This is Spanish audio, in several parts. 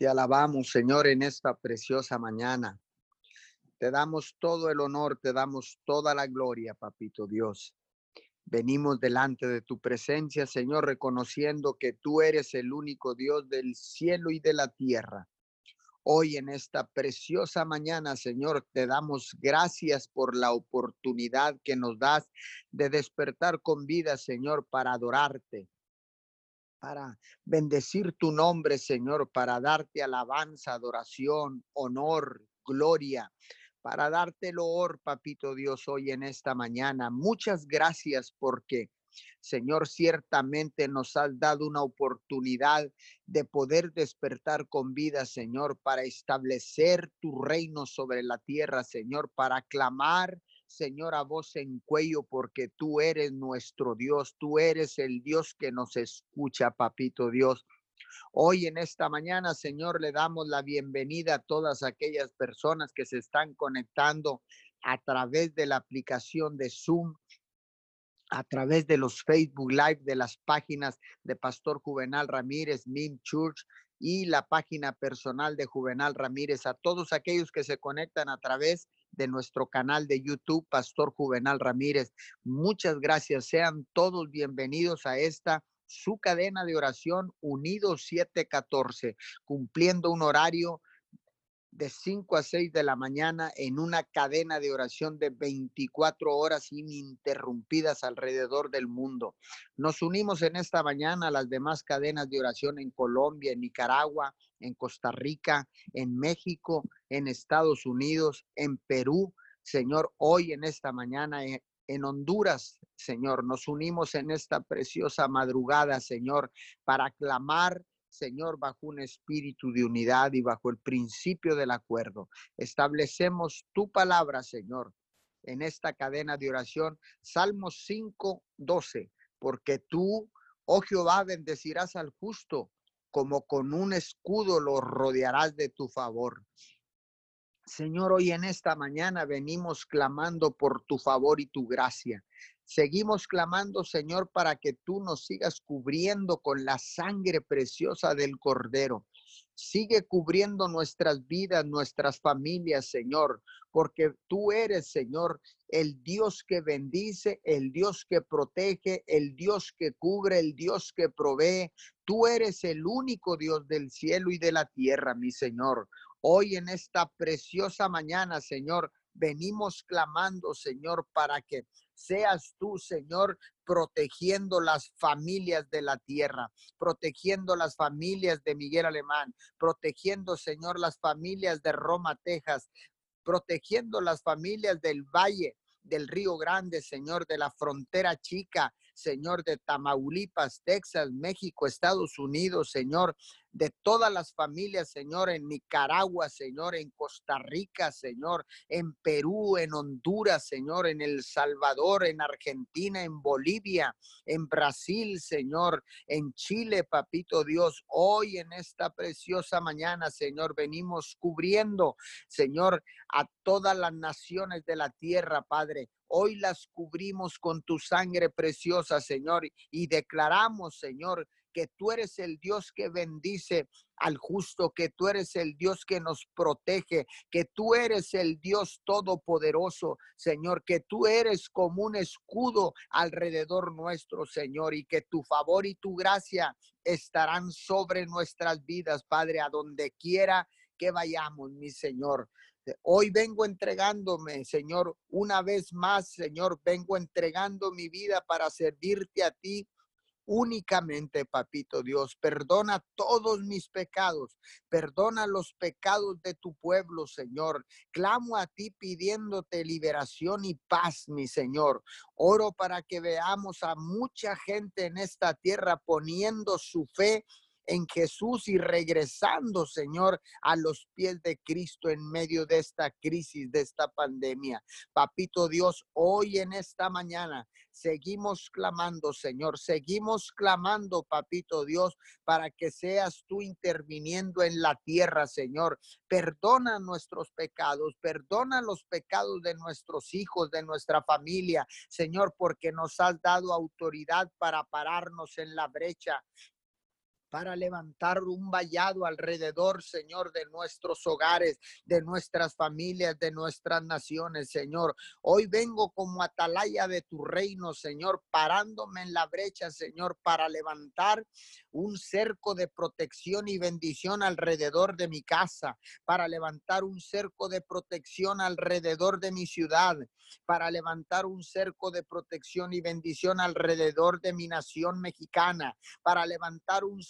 Te alabamos, Señor, en esta preciosa mañana. Te damos todo el honor, te damos toda la gloria, papito Dios. Venimos delante de tu presencia, Señor, reconociendo que tú eres el único Dios del cielo y de la tierra. Hoy en esta preciosa mañana, Señor, te damos gracias por la oportunidad que nos das de despertar con vida, Señor, para adorarte, para bendecir tu nombre, Señor, para darte alabanza, adoración, honor, gloria, para darte loor, papito Dios, hoy en esta mañana. Muchas gracias porque, Señor, ciertamente nos has dado una oportunidad de poder despertar con vida, Señor, para establecer tu reino sobre la tierra, Señor, para clamar Señor, a voz en cuello, porque tú eres nuestro Dios, tú eres el Dios que nos escucha, papito Dios. Hoy en esta mañana, Señor, le damos la bienvenida a todas aquellas personas que se están conectando a través de la aplicación de Zoom, a través de los Facebook Live de las páginas de Pastor Juvenal Ramírez, Min Church y la página personal de Juvenal Ramírez, a todos aquellos que se conectan a través de nuestro canal de YouTube, Pastor Juvenal Ramírez. Muchas gracias. Sean todos bienvenidos a esta su cadena de oración Unidos 714, cumpliendo un horario de 5 a 6 de la mañana en una cadena de oración de 24 horas ininterrumpidas alrededor del mundo. Nos unimos en esta mañana a las demás cadenas de oración en Colombia, en Nicaragua, en Costa Rica, en México, en Estados Unidos, en Perú. Señor, hoy en esta mañana en, en Honduras, Señor, nos unimos en esta preciosa madrugada, Señor, para clamar Señor, bajo un espíritu de unidad y bajo el principio del acuerdo. Establecemos tu palabra, Señor, en esta cadena de oración. Salmos 5, 12, porque tú, oh Jehová, bendecirás al justo, como con un escudo lo rodearás de tu favor. Señor, hoy en esta mañana venimos clamando por tu favor y tu gracia. Seguimos clamando, Señor, para que tú nos sigas cubriendo con la sangre preciosa del Cordero. Sigue cubriendo nuestras vidas, nuestras familias, Señor, porque tú eres, Señor, el Dios que bendice, el Dios que protege, el Dios que cubre, el Dios que provee. Tú eres el único Dios del cielo y de la tierra, mi Señor. Hoy en esta preciosa mañana, Señor, venimos clamando, Señor, para que seas tú, Señor, protegiendo las familias de la tierra, protegiendo las familias de Miguel Alemán, protegiendo, Señor, las familias de Roma, Texas, protegiendo las familias del Valle, del Río Grande, Señor, de la frontera chica, Señor, de Tamaulipas, Texas, México, Estados Unidos, Señor, de todas las familias, Señor, en Nicaragua, Señor, en Costa Rica, Señor, en Perú, en Honduras, Señor, en El Salvador, en Argentina, en Bolivia, en Brasil, Señor, en Chile, Papito Dios. Hoy en esta preciosa mañana, Señor, venimos cubriendo, Señor, a todas las naciones de la tierra, Padre. Hoy las cubrimos con tu sangre preciosa, Señor, y declaramos, Señor, que tú eres el Dios que bendice al justo, que tú eres el Dios que nos protege, que tú eres el Dios todopoderoso, Señor, que tú eres como un escudo alrededor nuestro, Señor, y que tu favor y tu gracia estarán sobre nuestras vidas, Padre, a donde quiera que vayamos, mi Señor. Hoy vengo entregándome, Señor, una vez más, Señor, vengo entregando mi vida para servirte a ti únicamente, papito Dios. Perdona todos mis pecados, perdona los pecados de tu pueblo, Señor. Clamo a ti pidiéndote liberación y paz, mi Señor. Oro para que veamos a mucha gente en esta tierra poniendo su fe en Jesús y regresando, Señor, a los pies de Cristo en medio de esta crisis, de esta pandemia. Papito Dios, hoy en esta mañana seguimos clamando, Señor, seguimos clamando, Papito Dios, para que seas tú interviniendo en la tierra, Señor. Perdona nuestros pecados, perdona los pecados de nuestros hijos, de nuestra familia, Señor, porque nos has dado autoridad para pararnos en la brecha para levantar un vallado alrededor, Señor, de nuestros hogares, de nuestras familias, de nuestras naciones, Señor. Hoy vengo como atalaya de tu reino, Señor, parándome en la brecha, Señor, para levantar un cerco de protección y bendición alrededor de mi casa, para levantar un cerco de protección alrededor de mi ciudad, para levantar un cerco de protección y bendición alrededor de mi nación mexicana, para levantar un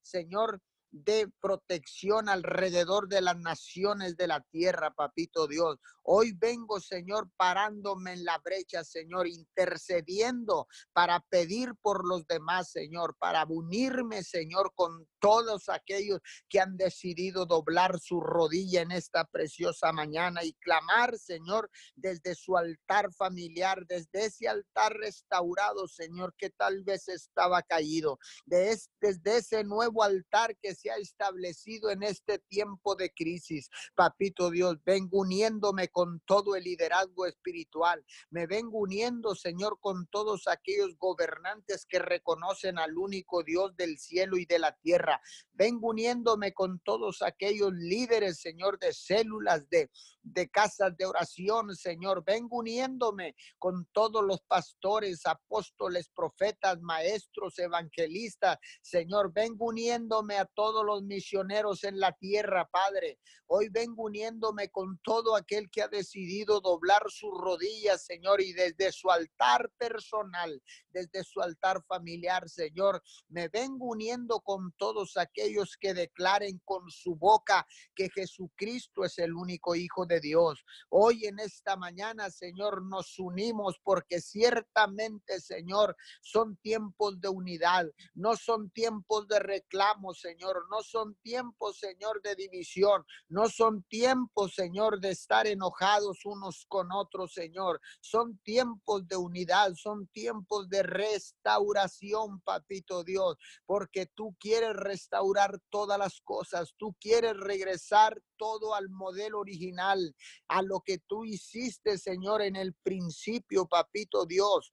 Señor, de protección alrededor de las naciones de la tierra, papito Dios. Hoy vengo, Señor, parándome en la brecha, Señor, intercediendo para pedir por los demás, Señor, para unirme, Señor, con todos aquellos que han decidido doblar su rodilla en esta preciosa mañana y clamar, Señor, desde su altar familiar, desde ese altar restaurado, Señor, que tal vez estaba caído, desde ese nuevo altar que se ha establecido en este tiempo de crisis. Papito Dios, vengo uniéndome con todo el liderazgo espiritual. Me vengo uniendo, Señor, con todos aquellos gobernantes que reconocen al único Dios del cielo y de la tierra. Vengo uniéndome con todos aquellos líderes, Señor, de células, de, de casas de oración, Señor. Vengo uniéndome con todos los pastores, apóstoles, profetas, maestros, evangelistas, Señor. Vengo uniéndome a todos los misioneros en la tierra, Padre. Hoy vengo uniéndome con todo aquel que ha decidido doblar sus rodillas, Señor, y desde su altar personal, desde su altar familiar, Señor, me vengo uniendo con todos aquellos que declaren con su boca que Jesucristo es el único Hijo de Dios. Hoy en esta mañana, Señor, nos unimos porque ciertamente, Señor, son tiempos de unidad, no son tiempos de reclamo, Señor, no son tiempos, Señor, de división, no son tiempos, Señor, de estar enojados unos con otros, Señor. Son tiempos de unidad, son tiempos de restauración, papito Dios, porque tú quieres restaurar todas las cosas, tú quieres regresar todo al modelo original, a lo que tú hiciste, Señor, en el principio, papito Dios.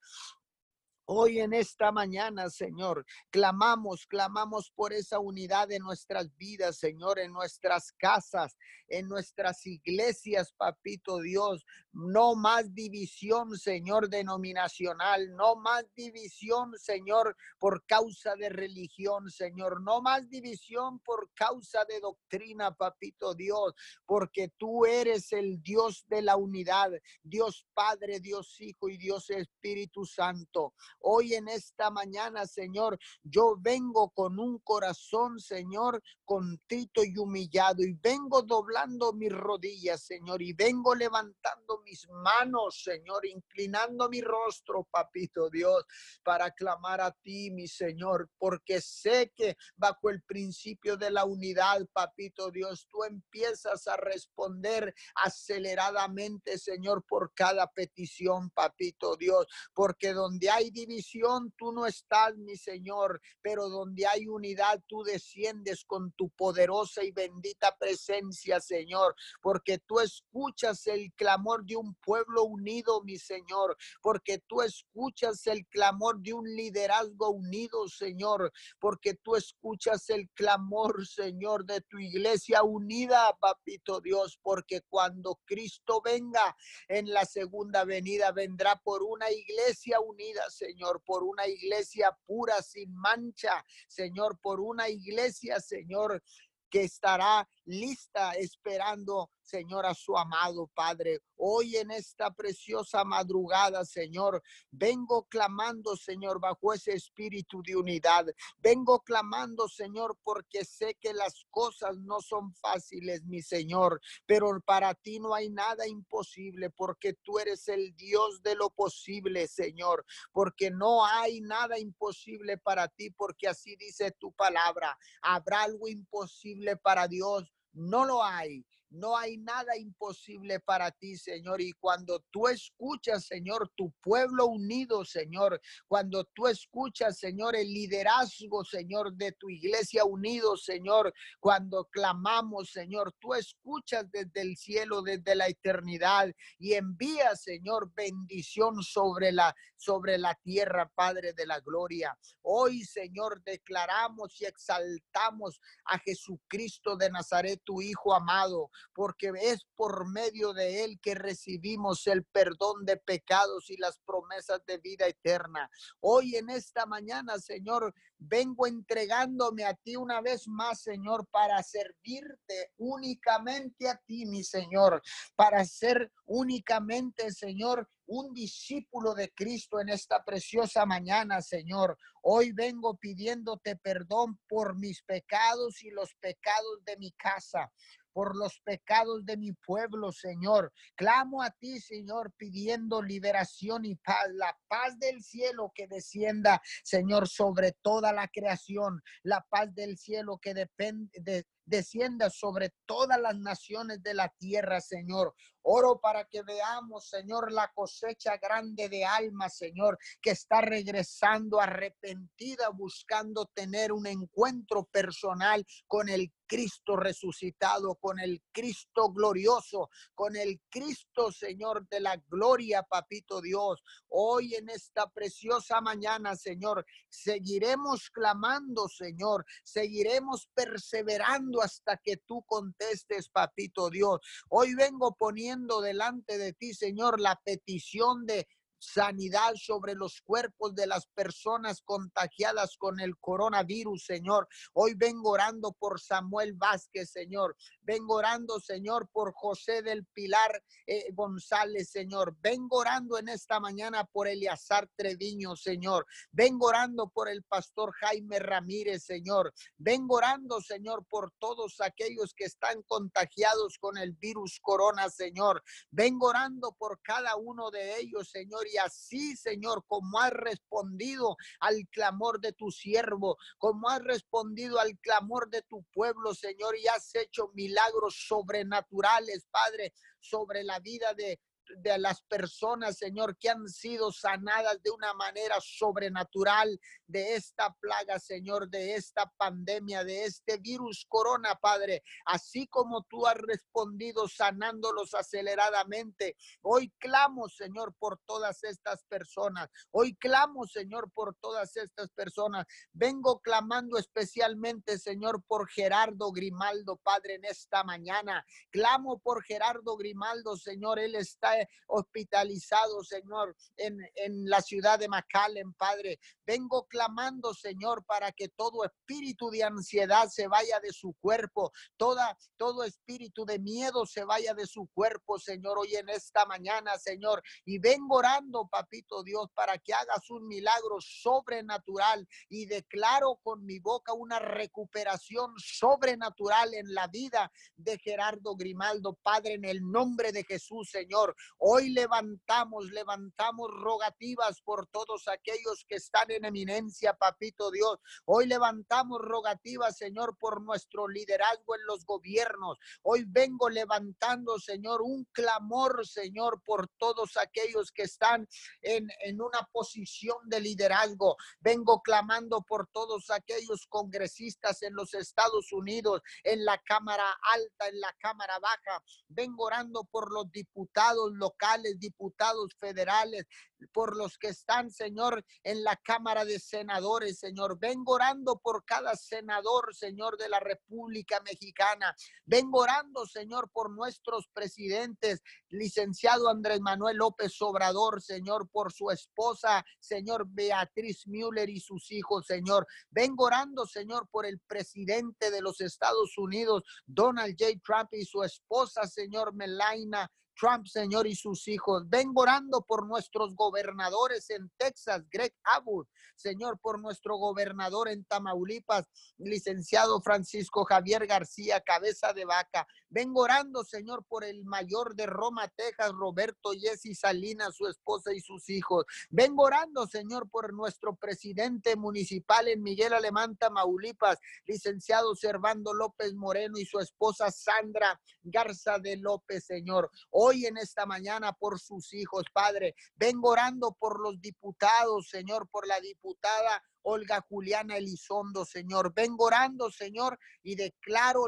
Hoy en esta mañana, Señor, clamamos, clamamos por esa unidad de nuestras vidas, Señor, en nuestras casas, en nuestras iglesias, papito Dios. No más división, Señor, denominacional, no más división, Señor, por causa de religión, Señor, no más división por causa de doctrina, papito Dios, porque tú eres el Dios de la unidad, Dios Padre, Dios Hijo y Dios Espíritu Santo. Hoy en esta mañana, Señor, yo vengo con un corazón, Señor, contrito y humillado y vengo doblando mis rodillas, Señor, y vengo levantando mis manos, Señor, inclinando mi rostro, papito Dios, para clamar a ti, mi Señor, porque sé que bajo el principio de la unidad, papito Dios, tú empiezas a responder aceleradamente, Señor, por cada petición, papito Dios, porque donde hay división, tú no estás, mi Señor, pero donde hay unidad, tú desciendes con tu poderosa y bendita presencia, Señor, porque tú escuchas el clamor de un pueblo unido, mi Señor, porque tú escuchas el clamor de un liderazgo unido, Señor, porque tú escuchas el clamor, Señor, de tu iglesia unida, papito Dios, porque cuando Cristo venga en la segunda venida, vendrá por una iglesia unida, Señor, por una iglesia pura, sin mancha, Señor, por una iglesia, Señor, que estará lista esperando, Señor, a su amado Padre. Hoy en esta preciosa madrugada, Señor, vengo clamando, Señor, bajo ese espíritu de unidad. Vengo clamando, Señor, porque sé que las cosas no son fáciles, mi Señor, pero para ti no hay nada imposible, porque tú eres el Dios de lo posible, Señor, porque no hay nada imposible para ti, porque así dice tu palabra. Habrá algo imposible para Dios no lo hay. No hay nada imposible para ti, Señor. Y cuando tú escuchas, Señor, tu pueblo unido, Señor, cuando tú escuchas, Señor, el liderazgo, Señor, de tu iglesia unido, Señor, cuando clamamos, Señor, tú escuchas desde el cielo, desde la eternidad y envías, Señor, bendición sobre la sobre la tierra, Padre de la gloria. Hoy, Señor, declaramos y exaltamos a Jesucristo de Nazaret, tu Hijo amado, porque es por medio de él que recibimos el perdón de pecados y las promesas de vida eterna. Hoy en esta mañana, Señor, vengo entregándome a ti una vez más, Señor, para servirte únicamente a ti, mi Señor, para ser únicamente, Señor, un discípulo de Cristo en esta preciosa mañana, Señor. Hoy vengo pidiéndote perdón por mis pecados y los pecados de mi casa por los pecados de mi pueblo, Señor. Clamo a ti, Señor, pidiendo liberación y paz, la paz del cielo que descienda, Señor, sobre toda la creación, la paz del cielo que depende de descienda sobre todas las naciones de la tierra, Señor. Oro para que veamos, Señor, la cosecha grande de almas, Señor, que está regresando arrepentida, buscando tener un encuentro personal con el Cristo resucitado, con el Cristo glorioso, con el Cristo, Señor, de la gloria, papito Dios. Hoy en esta preciosa mañana, Señor, seguiremos clamando, Señor, seguiremos perseverando hasta que tú contestes, papito Dios. Hoy vengo poniendo delante de ti, Señor, la petición de sanidad sobre los cuerpos de las personas contagiadas con el coronavirus, Señor. Hoy vengo orando por Samuel Vázquez, Señor. Vengo orando, Señor, por José del Pilar eh, González, Señor. Vengo orando en esta mañana por Eliazar Treviño, Señor. Vengo orando por el pastor Jaime Ramírez, Señor. Vengo orando, Señor, por todos aquellos que están contagiados con el virus corona, Señor. Vengo orando por cada uno de ellos, Señor y así, Señor, como has respondido al clamor de tu siervo, como has respondido al clamor de tu pueblo, Señor, y has hecho milagros sobrenaturales, Padre, sobre la vida de de las personas, Señor, que han sido sanadas de una manera sobrenatural de esta plaga, Señor, de esta pandemia, de este virus corona, Padre. Así como tú has respondido sanándolos aceleradamente. Hoy clamo, Señor, por todas estas personas. Hoy clamo, Señor, por todas estas personas. Vengo clamando especialmente, Señor, por Gerardo Grimaldo, Padre, en esta mañana. Clamo por Gerardo Grimaldo, Señor. Él está hospitalizado, Señor, en, en la ciudad de McAllen, Padre. Vengo clamando, Señor, para que todo espíritu de ansiedad se vaya de su cuerpo, toda, todo espíritu de miedo se vaya de su cuerpo, Señor, hoy en esta mañana, Señor. Y vengo orando, papito Dios, para que hagas un milagro sobrenatural y declaro con mi boca una recuperación sobrenatural en la vida de Gerardo Grimaldo, Padre, en el nombre de Jesús, Señor. Hoy levantamos, levantamos rogativas por todos aquellos que están en eminencia, papito Dios. Hoy levantamos rogativas, Señor, por nuestro liderazgo en los gobiernos. Hoy vengo levantando, Señor, un clamor, Señor, por todos aquellos que están en, en una posición de liderazgo. Vengo clamando por todos aquellos congresistas en los Estados Unidos, en la Cámara Alta, en la Cámara Baja. Vengo orando por los diputados, locales, diputados federales, por los que están, Señor, en la Cámara de Senadores, Señor. Vengo orando por cada senador, Señor, de la República Mexicana. Vengo orando, Señor, por nuestros presidentes, licenciado Andrés Manuel López Obrador, Señor, por su esposa, Señor Beatriz Müller y sus hijos, Señor. Vengo orando, Señor, por el presidente de los Estados Unidos, Donald J. Trump y su esposa, Señor Melaina Trump, Señor, y sus hijos. Vengo orando por nuestros gobernadores en Texas, Greg Abbott, Señor, por nuestro gobernador en Tamaulipas, licenciado Francisco Javier García, cabeza de vaca. Vengo orando, Señor, por el mayor de Roma, Texas, Roberto Jesse Salinas, su esposa y sus hijos. Vengo orando, Señor, por nuestro presidente municipal en Miguel Alemán, Tamaulipas, licenciado Servando López Moreno y su esposa Sandra Garza de López, Señor. Hoy en esta mañana por sus hijos, Padre. Vengo orando por los diputados, Señor, por la diputada Olga Juliana Elizondo, Señor. Vengo orando, Señor, y declaro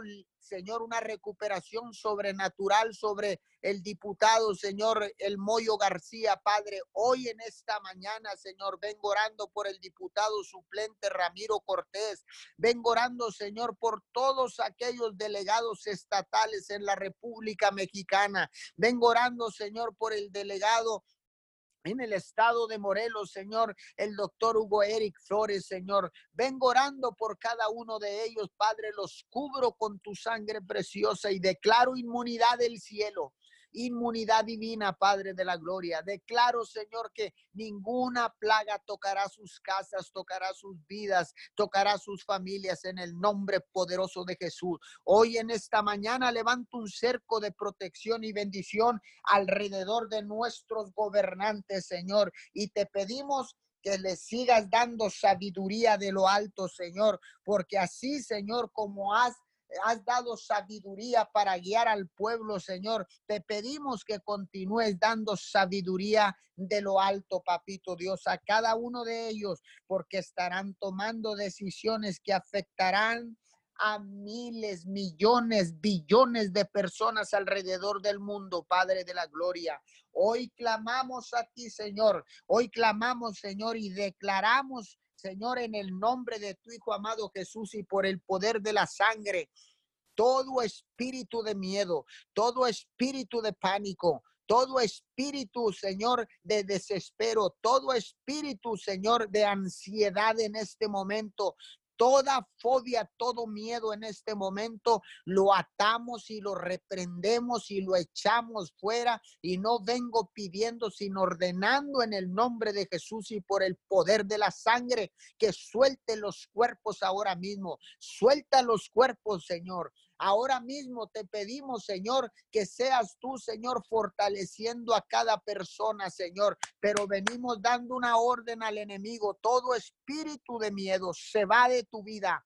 Señor, una recuperación sobrenatural sobre el diputado, Señor, el Moyo García, Padre. Hoy en esta mañana, Señor, vengo orando por el diputado suplente Ramiro Cortés. Vengo orando, Señor, por todos aquellos delegados estatales en la República Mexicana. Vengo orando, Señor, por el delegado en el estado de Morelos, Señor, el doctor Hugo Eric Flores, Señor. Vengo orando por cada uno de ellos, Padre, los cubro con tu sangre preciosa y declaro inmunidad del cielo inmunidad divina, Padre de la Gloria. Declaro, Señor, que ninguna plaga tocará sus casas, tocará sus vidas, tocará sus familias en el nombre poderoso de Jesús. Hoy en esta mañana levanto un cerco de protección y bendición alrededor de nuestros gobernantes, Señor, y te pedimos que le sigas dando sabiduría de lo alto, Señor, porque así, Señor, como has has dado sabiduría para guiar al pueblo, Señor. Te pedimos que continúes dando sabiduría de lo alto, papito Dios, a cada uno de ellos, porque estarán tomando decisiones que afectarán a miles, millones, billones de personas alrededor del mundo, Padre de la Gloria. Hoy clamamos a ti, Señor. Hoy clamamos, Señor, y declaramos Señor, en el nombre de tu Hijo amado Jesús y por el poder de la sangre, todo espíritu de miedo, todo espíritu de pánico, todo espíritu, Señor, de desespero, todo espíritu, Señor, de ansiedad en este momento, toda fobia, todo miedo en este momento, lo atamos y lo reprendemos y lo echamos fuera y no vengo pidiendo, sino ordenando en el nombre de Jesús y por el poder de la sangre que suelte los cuerpos ahora mismo. Suelta los cuerpos, Señor. Ahora mismo te pedimos, Señor, que seas tú, Señor, fortaleciendo a cada persona, Señor. Pero venimos dando una orden al enemigo. Todo espíritu de miedo se va de tu vida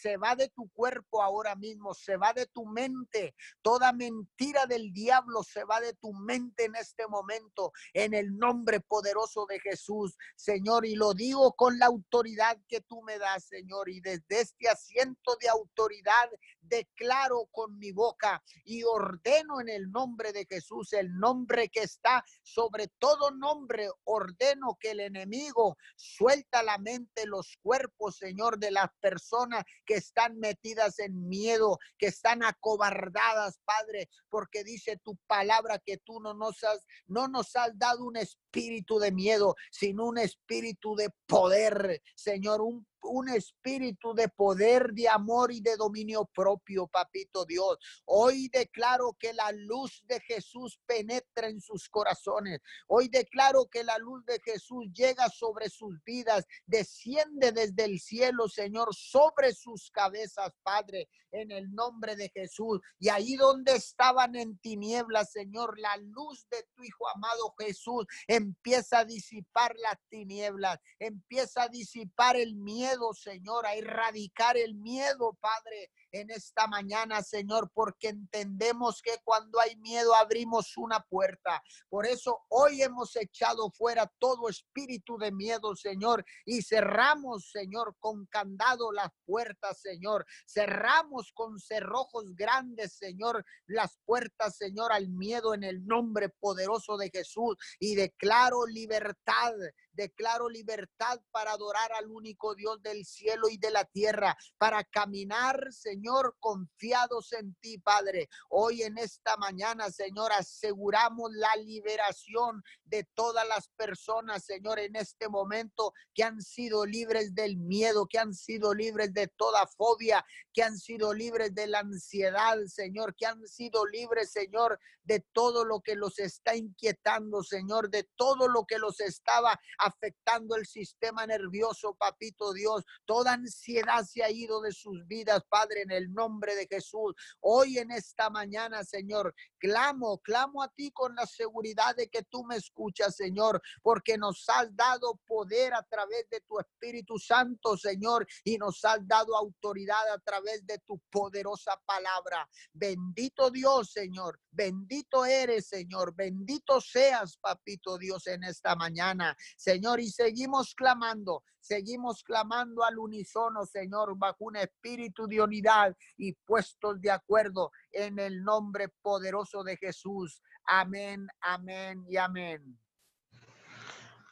se va de tu cuerpo ahora mismo, se va de tu mente. Toda mentira del diablo se va de tu mente en este momento, en el nombre poderoso de Jesús, Señor. Y lo digo con la autoridad que tú me das, Señor. Y desde este asiento de autoridad declaro con mi boca y ordeno en el nombre de Jesús, el nombre que está sobre todo nombre, ordeno que el enemigo suelta la mente, los cuerpos, Señor, de las personas que están metidas en miedo, que están acobardadas, Padre, porque dice tu palabra que tú no nos has, no nos has dado un espíritu de miedo, sino un espíritu de poder, Señor, un un espíritu de poder, de amor y de dominio propio, papito Dios. Hoy declaro que la luz de Jesús penetra en sus corazones. Hoy declaro que la luz de Jesús llega sobre sus vidas, desciende desde el cielo, Señor, sobre sus cabezas, Padre, en el nombre de Jesús. Y ahí donde estaban en tinieblas, Señor, la luz de tu Hijo amado Jesús empieza a disipar las tinieblas, empieza a disipar el miedo Señor, a erradicar el miedo, Padre, en esta mañana, Señor, porque entendemos que cuando hay miedo abrimos una puerta. Por eso hoy hemos echado fuera todo espíritu de miedo, Señor, y cerramos, Señor, con candado las puertas, Señor. Cerramos con cerrojos grandes, Señor, las puertas, Señor, al miedo en el nombre poderoso de Jesús y declaro libertad Declaro libertad para adorar al único Dios del cielo y de la tierra, para caminar, Señor Señor, confiados en ti, Padre. Hoy en esta mañana, Señor, aseguramos la liberación de todas las personas, Señor, en este momento que han sido libres del miedo, que han sido libres de toda fobia, que han sido libres de la ansiedad, Señor, que han sido libres, Señor, de todo lo que los está inquietando, Señor, de todo lo que los estaba afectando el sistema nervioso, papito Dios. Toda ansiedad se ha ido de sus vidas, Padre, en el nombre de Jesús. Hoy en esta mañana, Señor, clamo, clamo a ti con la seguridad de que tú me escuchas, Señor, porque nos has dado poder a través de tu Espíritu Santo, Señor, y nos has dado autoridad a través de tu poderosa palabra. Bendito Dios, Señor. Bendito eres, Señor. Bendito seas, papito Dios, en esta mañana. Señor, y seguimos clamando, seguimos clamando al unísono, Señor, bajo un espíritu de unidad y puestos de acuerdo en el nombre poderoso de Jesús. Amén, amén y amén.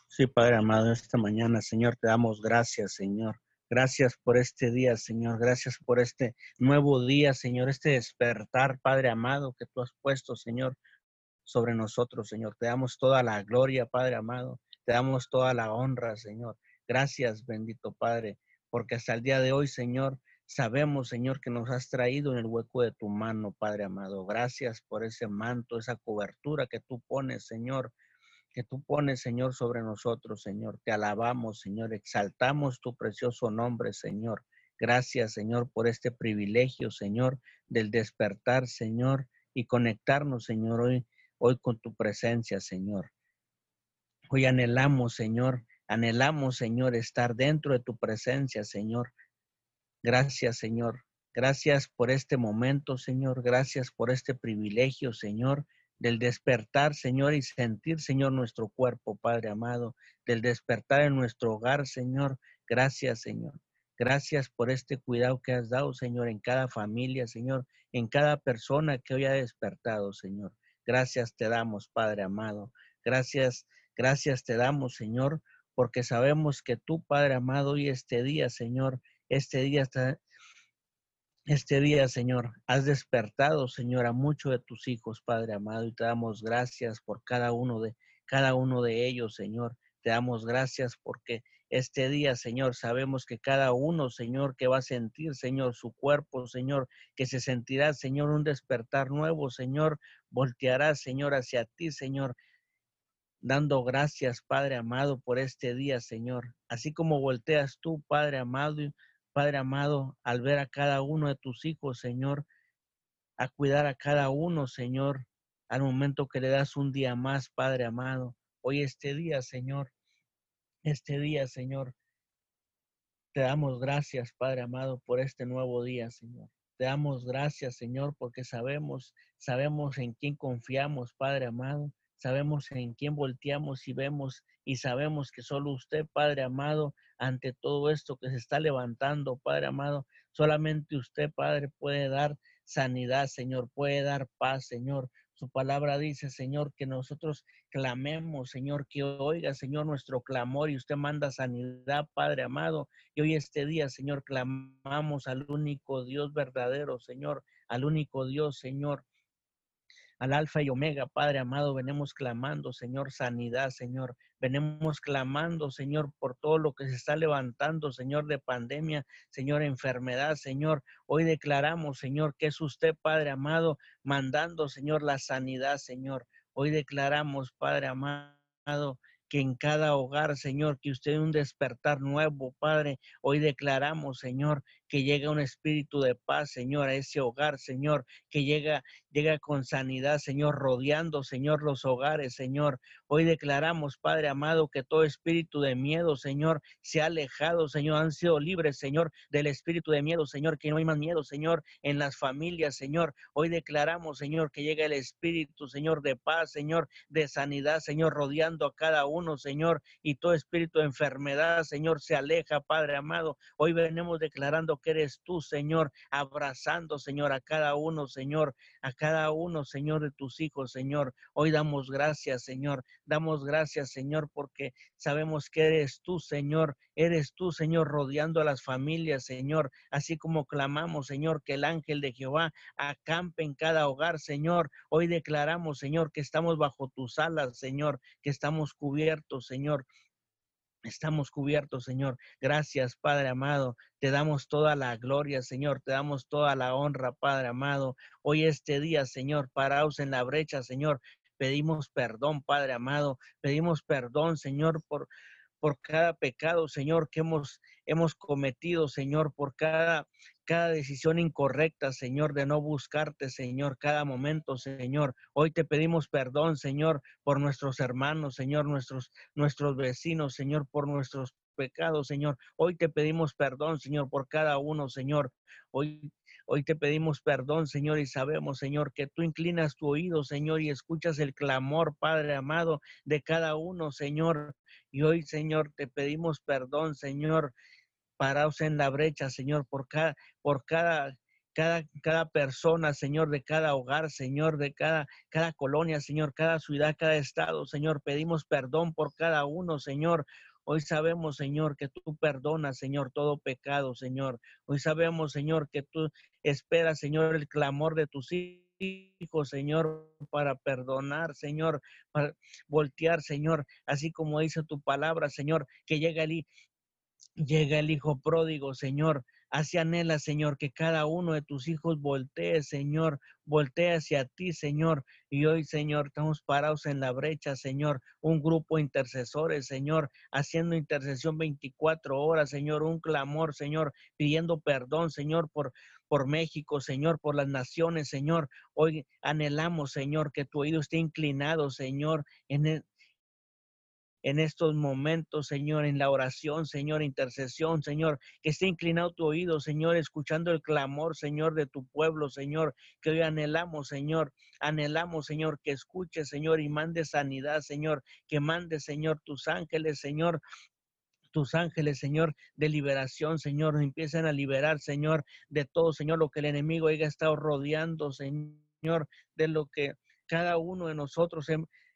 Sí, Padre amado, esta mañana, Señor, te damos gracias, Señor. Gracias por este día, Señor. Gracias por este nuevo día, Señor. Este despertar, Padre amado, que tú has puesto, Señor, sobre nosotros, Señor. Te damos toda la gloria, Padre amado. Te damos toda la honra, Señor. Gracias, bendito Padre, porque hasta el día de hoy, Señor, sabemos, Señor, que nos has traído en el hueco de tu mano, Padre amado. Gracias por ese manto, esa cobertura que tú pones, Señor, que tú pones, Señor, sobre nosotros, Señor. Te alabamos, Señor. Exaltamos tu precioso nombre, Señor. Gracias, Señor, por este privilegio, Señor, del despertar, Señor, y conectarnos, Señor, hoy, hoy con tu presencia, Señor. Hoy anhelamos, Señor, anhelamos, Señor, estar dentro de tu presencia, Señor. Gracias, Señor. Gracias por este momento, Señor. Gracias por este privilegio, Señor del despertar, Señor, y sentir, Señor, nuestro cuerpo, Padre amado, del despertar en nuestro hogar, Señor. Gracias, Señor. Gracias por este cuidado que has dado, Señor, en cada familia, Señor, en cada persona que hoy ha despertado, Señor. Gracias te damos, Padre amado. Gracias, gracias te damos, Señor, porque sabemos que tú, Padre amado, hoy este día, Señor, este día está, este día, Señor, has despertado, Señor, a muchos de tus hijos, Padre amado, y te damos gracias por cada uno de cada uno de ellos, Señor. Te damos gracias porque este día, Señor, sabemos que cada uno, Señor, que va a sentir, Señor, su cuerpo, Señor, que se sentirá, Señor, un despertar nuevo, Señor, volteará, Señor, hacia ti, Señor, dando gracias, Padre amado, por este día, Señor. Así como volteas tú, Padre amado, Padre amado, al ver a cada uno de tus hijos, Señor, a cuidar a cada uno, Señor, al momento que le das un día más, Padre amado. Hoy este día, Señor, este día, Señor, te damos gracias, Padre amado, por este nuevo día, Señor. Te damos gracias, Señor, porque sabemos, sabemos en quién confiamos, Padre amado. Sabemos en quién volteamos y vemos y sabemos que solo usted, Padre amado, ante todo esto que se está levantando, Padre amado. Solamente usted, Padre, puede dar sanidad, Señor, puede dar paz, Señor. Su palabra dice, Señor, que nosotros clamemos, Señor, que oiga, Señor, nuestro clamor y usted manda sanidad, Padre amado. Y hoy este día, Señor, clamamos al único Dios verdadero, Señor, al único Dios, Señor, al Alfa y Omega, Padre amado, venimos clamando, Señor, sanidad, Señor. Venimos clamando, Señor, por todo lo que se está levantando, Señor, de pandemia, Señor, enfermedad, Señor. Hoy declaramos, Señor, que es usted, Padre amado, mandando, Señor, la sanidad, Señor. Hoy declaramos, Padre amado, que en cada hogar, Señor, que usted un despertar nuevo, Padre. Hoy declaramos, Señor, que llega un espíritu de paz, Señor, a ese hogar, Señor, que llega, llega con sanidad, Señor, rodeando, Señor, los hogares, Señor. Hoy declaramos, Padre amado, que todo espíritu de miedo, Señor, se ha alejado, Señor, han sido libres, Señor, del espíritu de miedo, Señor, que no hay más miedo, Señor, en las familias, Señor. Hoy declaramos, Señor, que llega el espíritu, Señor, de paz, Señor, de sanidad, Señor, rodeando a cada uno, Señor, y todo espíritu de enfermedad, Señor, se aleja, Padre amado. Hoy venimos declarando que eres tú, Señor, abrazando, Señor, a cada uno, Señor, a cada uno, Señor, de tus hijos, Señor. Hoy damos gracias, Señor. Damos gracias, Señor, porque sabemos que eres tú, Señor. Eres tú, Señor, rodeando a las familias, Señor. Así como clamamos, Señor, que el ángel de Jehová acampe en cada hogar, Señor. Hoy declaramos, Señor, que estamos bajo tus alas, Señor, que estamos cubiertos, Señor. Estamos cubiertos, Señor. Gracias, Padre amado. Te damos toda la gloria, Señor. Te damos toda la honra, Padre amado. Hoy este día, Señor, paraos en la brecha, Señor. Pedimos perdón, Padre amado. Pedimos perdón, Señor, por, por cada pecado, Señor, que hemos, hemos cometido, Señor, por cada, cada decisión incorrecta, Señor, de no buscarte, Señor, cada momento, Señor. Hoy te pedimos perdón, Señor, por nuestros hermanos, Señor, nuestros, nuestros vecinos, Señor, por nuestros pecados, Señor. Hoy te pedimos perdón, Señor, por cada uno, Señor. Hoy, hoy te pedimos perdón, Señor, y sabemos, Señor, que tú inclinas tu oído, Señor, y escuchas el clamor, Padre amado, de cada uno, Señor. Y hoy, Señor, te pedimos perdón, Señor, paraos en la brecha, Señor, por cada, por cada, cada, cada persona, Señor, de cada hogar, Señor, de cada, cada colonia, Señor, cada ciudad, cada estado, Señor. Pedimos perdón por cada uno, Señor. Hoy sabemos, Señor, que tú perdonas, Señor, todo pecado, Señor. Hoy sabemos, Señor, que tú esperas, Señor, el clamor de tus hijos, Señor, para perdonar, Señor, para voltear, Señor, así como dice tu palabra, Señor, que llega el, Llega el Hijo pródigo, Señor. Así anhela, Señor, que cada uno de tus hijos voltee, Señor, voltee hacia ti, Señor. Y hoy, Señor, estamos parados en la brecha, Señor. Un grupo de intercesores, Señor, haciendo intercesión 24 horas, Señor. Un clamor, Señor, pidiendo perdón, Señor, por, por México, Señor, por las naciones, Señor. Hoy anhelamos, Señor, que tu oído esté inclinado, Señor, en el, en estos momentos, Señor, en la oración, Señor, intercesión, Señor, que esté inclinado tu oído, Señor, escuchando el clamor, Señor, de tu pueblo, Señor, que hoy anhelamos, Señor, anhelamos, Señor, que escuche, Señor, y mande sanidad, Señor, que mande, Señor, tus ángeles, Señor, tus ángeles, Señor, de liberación, Señor, empiecen a liberar, Señor, de todo, Señor, lo que el enemigo haya estado rodeando, Señor, de lo que cada uno de nosotros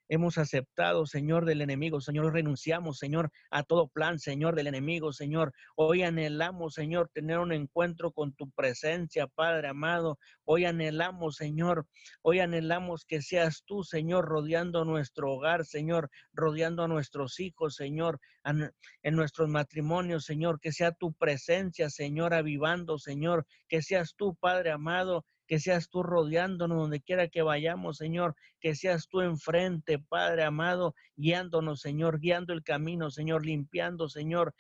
hemos aceptado, Señor, del enemigo. Señor, renunciamos, Señor, a todo plan, Señor, del enemigo, Señor. Hoy anhelamos, Señor, tener un encuentro con tu presencia, Padre amado. Hoy anhelamos, Señor, hoy anhelamos que seas tú, Señor, rodeando nuestro hogar, Señor, rodeando a nuestros hijos, Señor, en nuestros matrimonios, Señor, que sea tu presencia, Señor, avivando, Señor, que seas tú, Padre amado, que seas tú rodeándonos donde quiera que vayamos, Señor, que seas tú enfrente, Padre amado, guiándonos, Señor, guiando el camino, Señor, limpiando, Señor,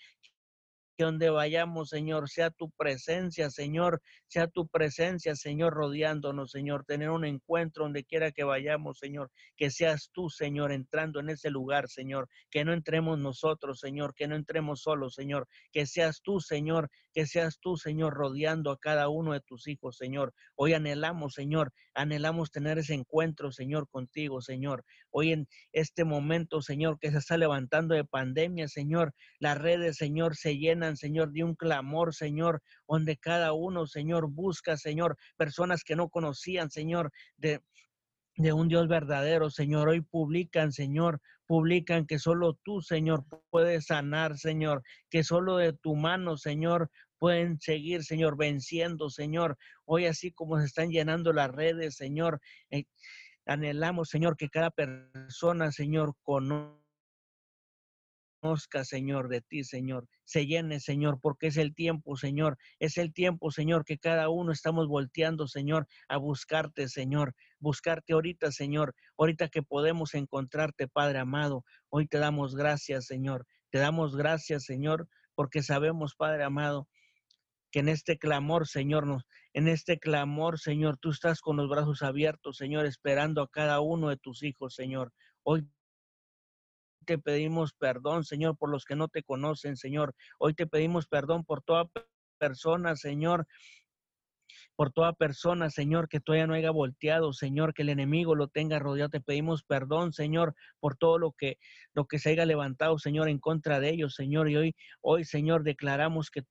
que donde vayamos, Señor, sea tu presencia, Señor, sea tu presencia, Señor, rodeándonos, Señor, tener un encuentro donde quiera que vayamos, Señor, que seas tú, Señor, entrando en ese lugar, Señor, que no entremos nosotros, Señor, que no entremos solos, Señor, que seas tú, Señor, que seas tú, Señor, rodeando a cada uno de tus hijos, Señor. Hoy anhelamos, Señor, anhelamos tener ese encuentro, Señor, contigo, Señor. Hoy en este momento, Señor, que se está levantando de pandemia, Señor, las redes, Señor, se llenan Señor, de un clamor, Señor, donde cada uno, Señor, busca, Señor, personas que no conocían, Señor, de, de un Dios verdadero, Señor. Hoy publican, Señor, publican que solo tú, Señor, puedes sanar, Señor, que solo de tu mano, Señor, pueden seguir, Señor, venciendo, Señor. Hoy así como se están llenando las redes, Señor, eh, anhelamos, Señor, que cada persona, Señor, conozca conozca, Señor, de ti, Señor. Se llene, Señor, porque es el tiempo, Señor. Es el tiempo, Señor, que cada uno estamos volteando, Señor, a buscarte, Señor. Buscarte ahorita, Señor. Ahorita que podemos encontrarte, Padre amado. Hoy te damos gracias, Señor. Te damos gracias, Señor, porque sabemos, Padre amado, que en este clamor, Señor, nos, en este clamor, Señor, tú estás con los brazos abiertos, Señor, esperando a cada uno de tus hijos, Señor. Hoy te pedimos perdón, Señor, por los que no te conocen, Señor. Hoy te pedimos perdón por toda persona, Señor, por toda persona, Señor, que todavía no haya volteado, Señor, que el enemigo lo tenga rodeado. Te pedimos perdón, Señor, por todo lo que, lo que se haya levantado, Señor, en contra de ellos, Señor. Y hoy, hoy, Señor, declaramos que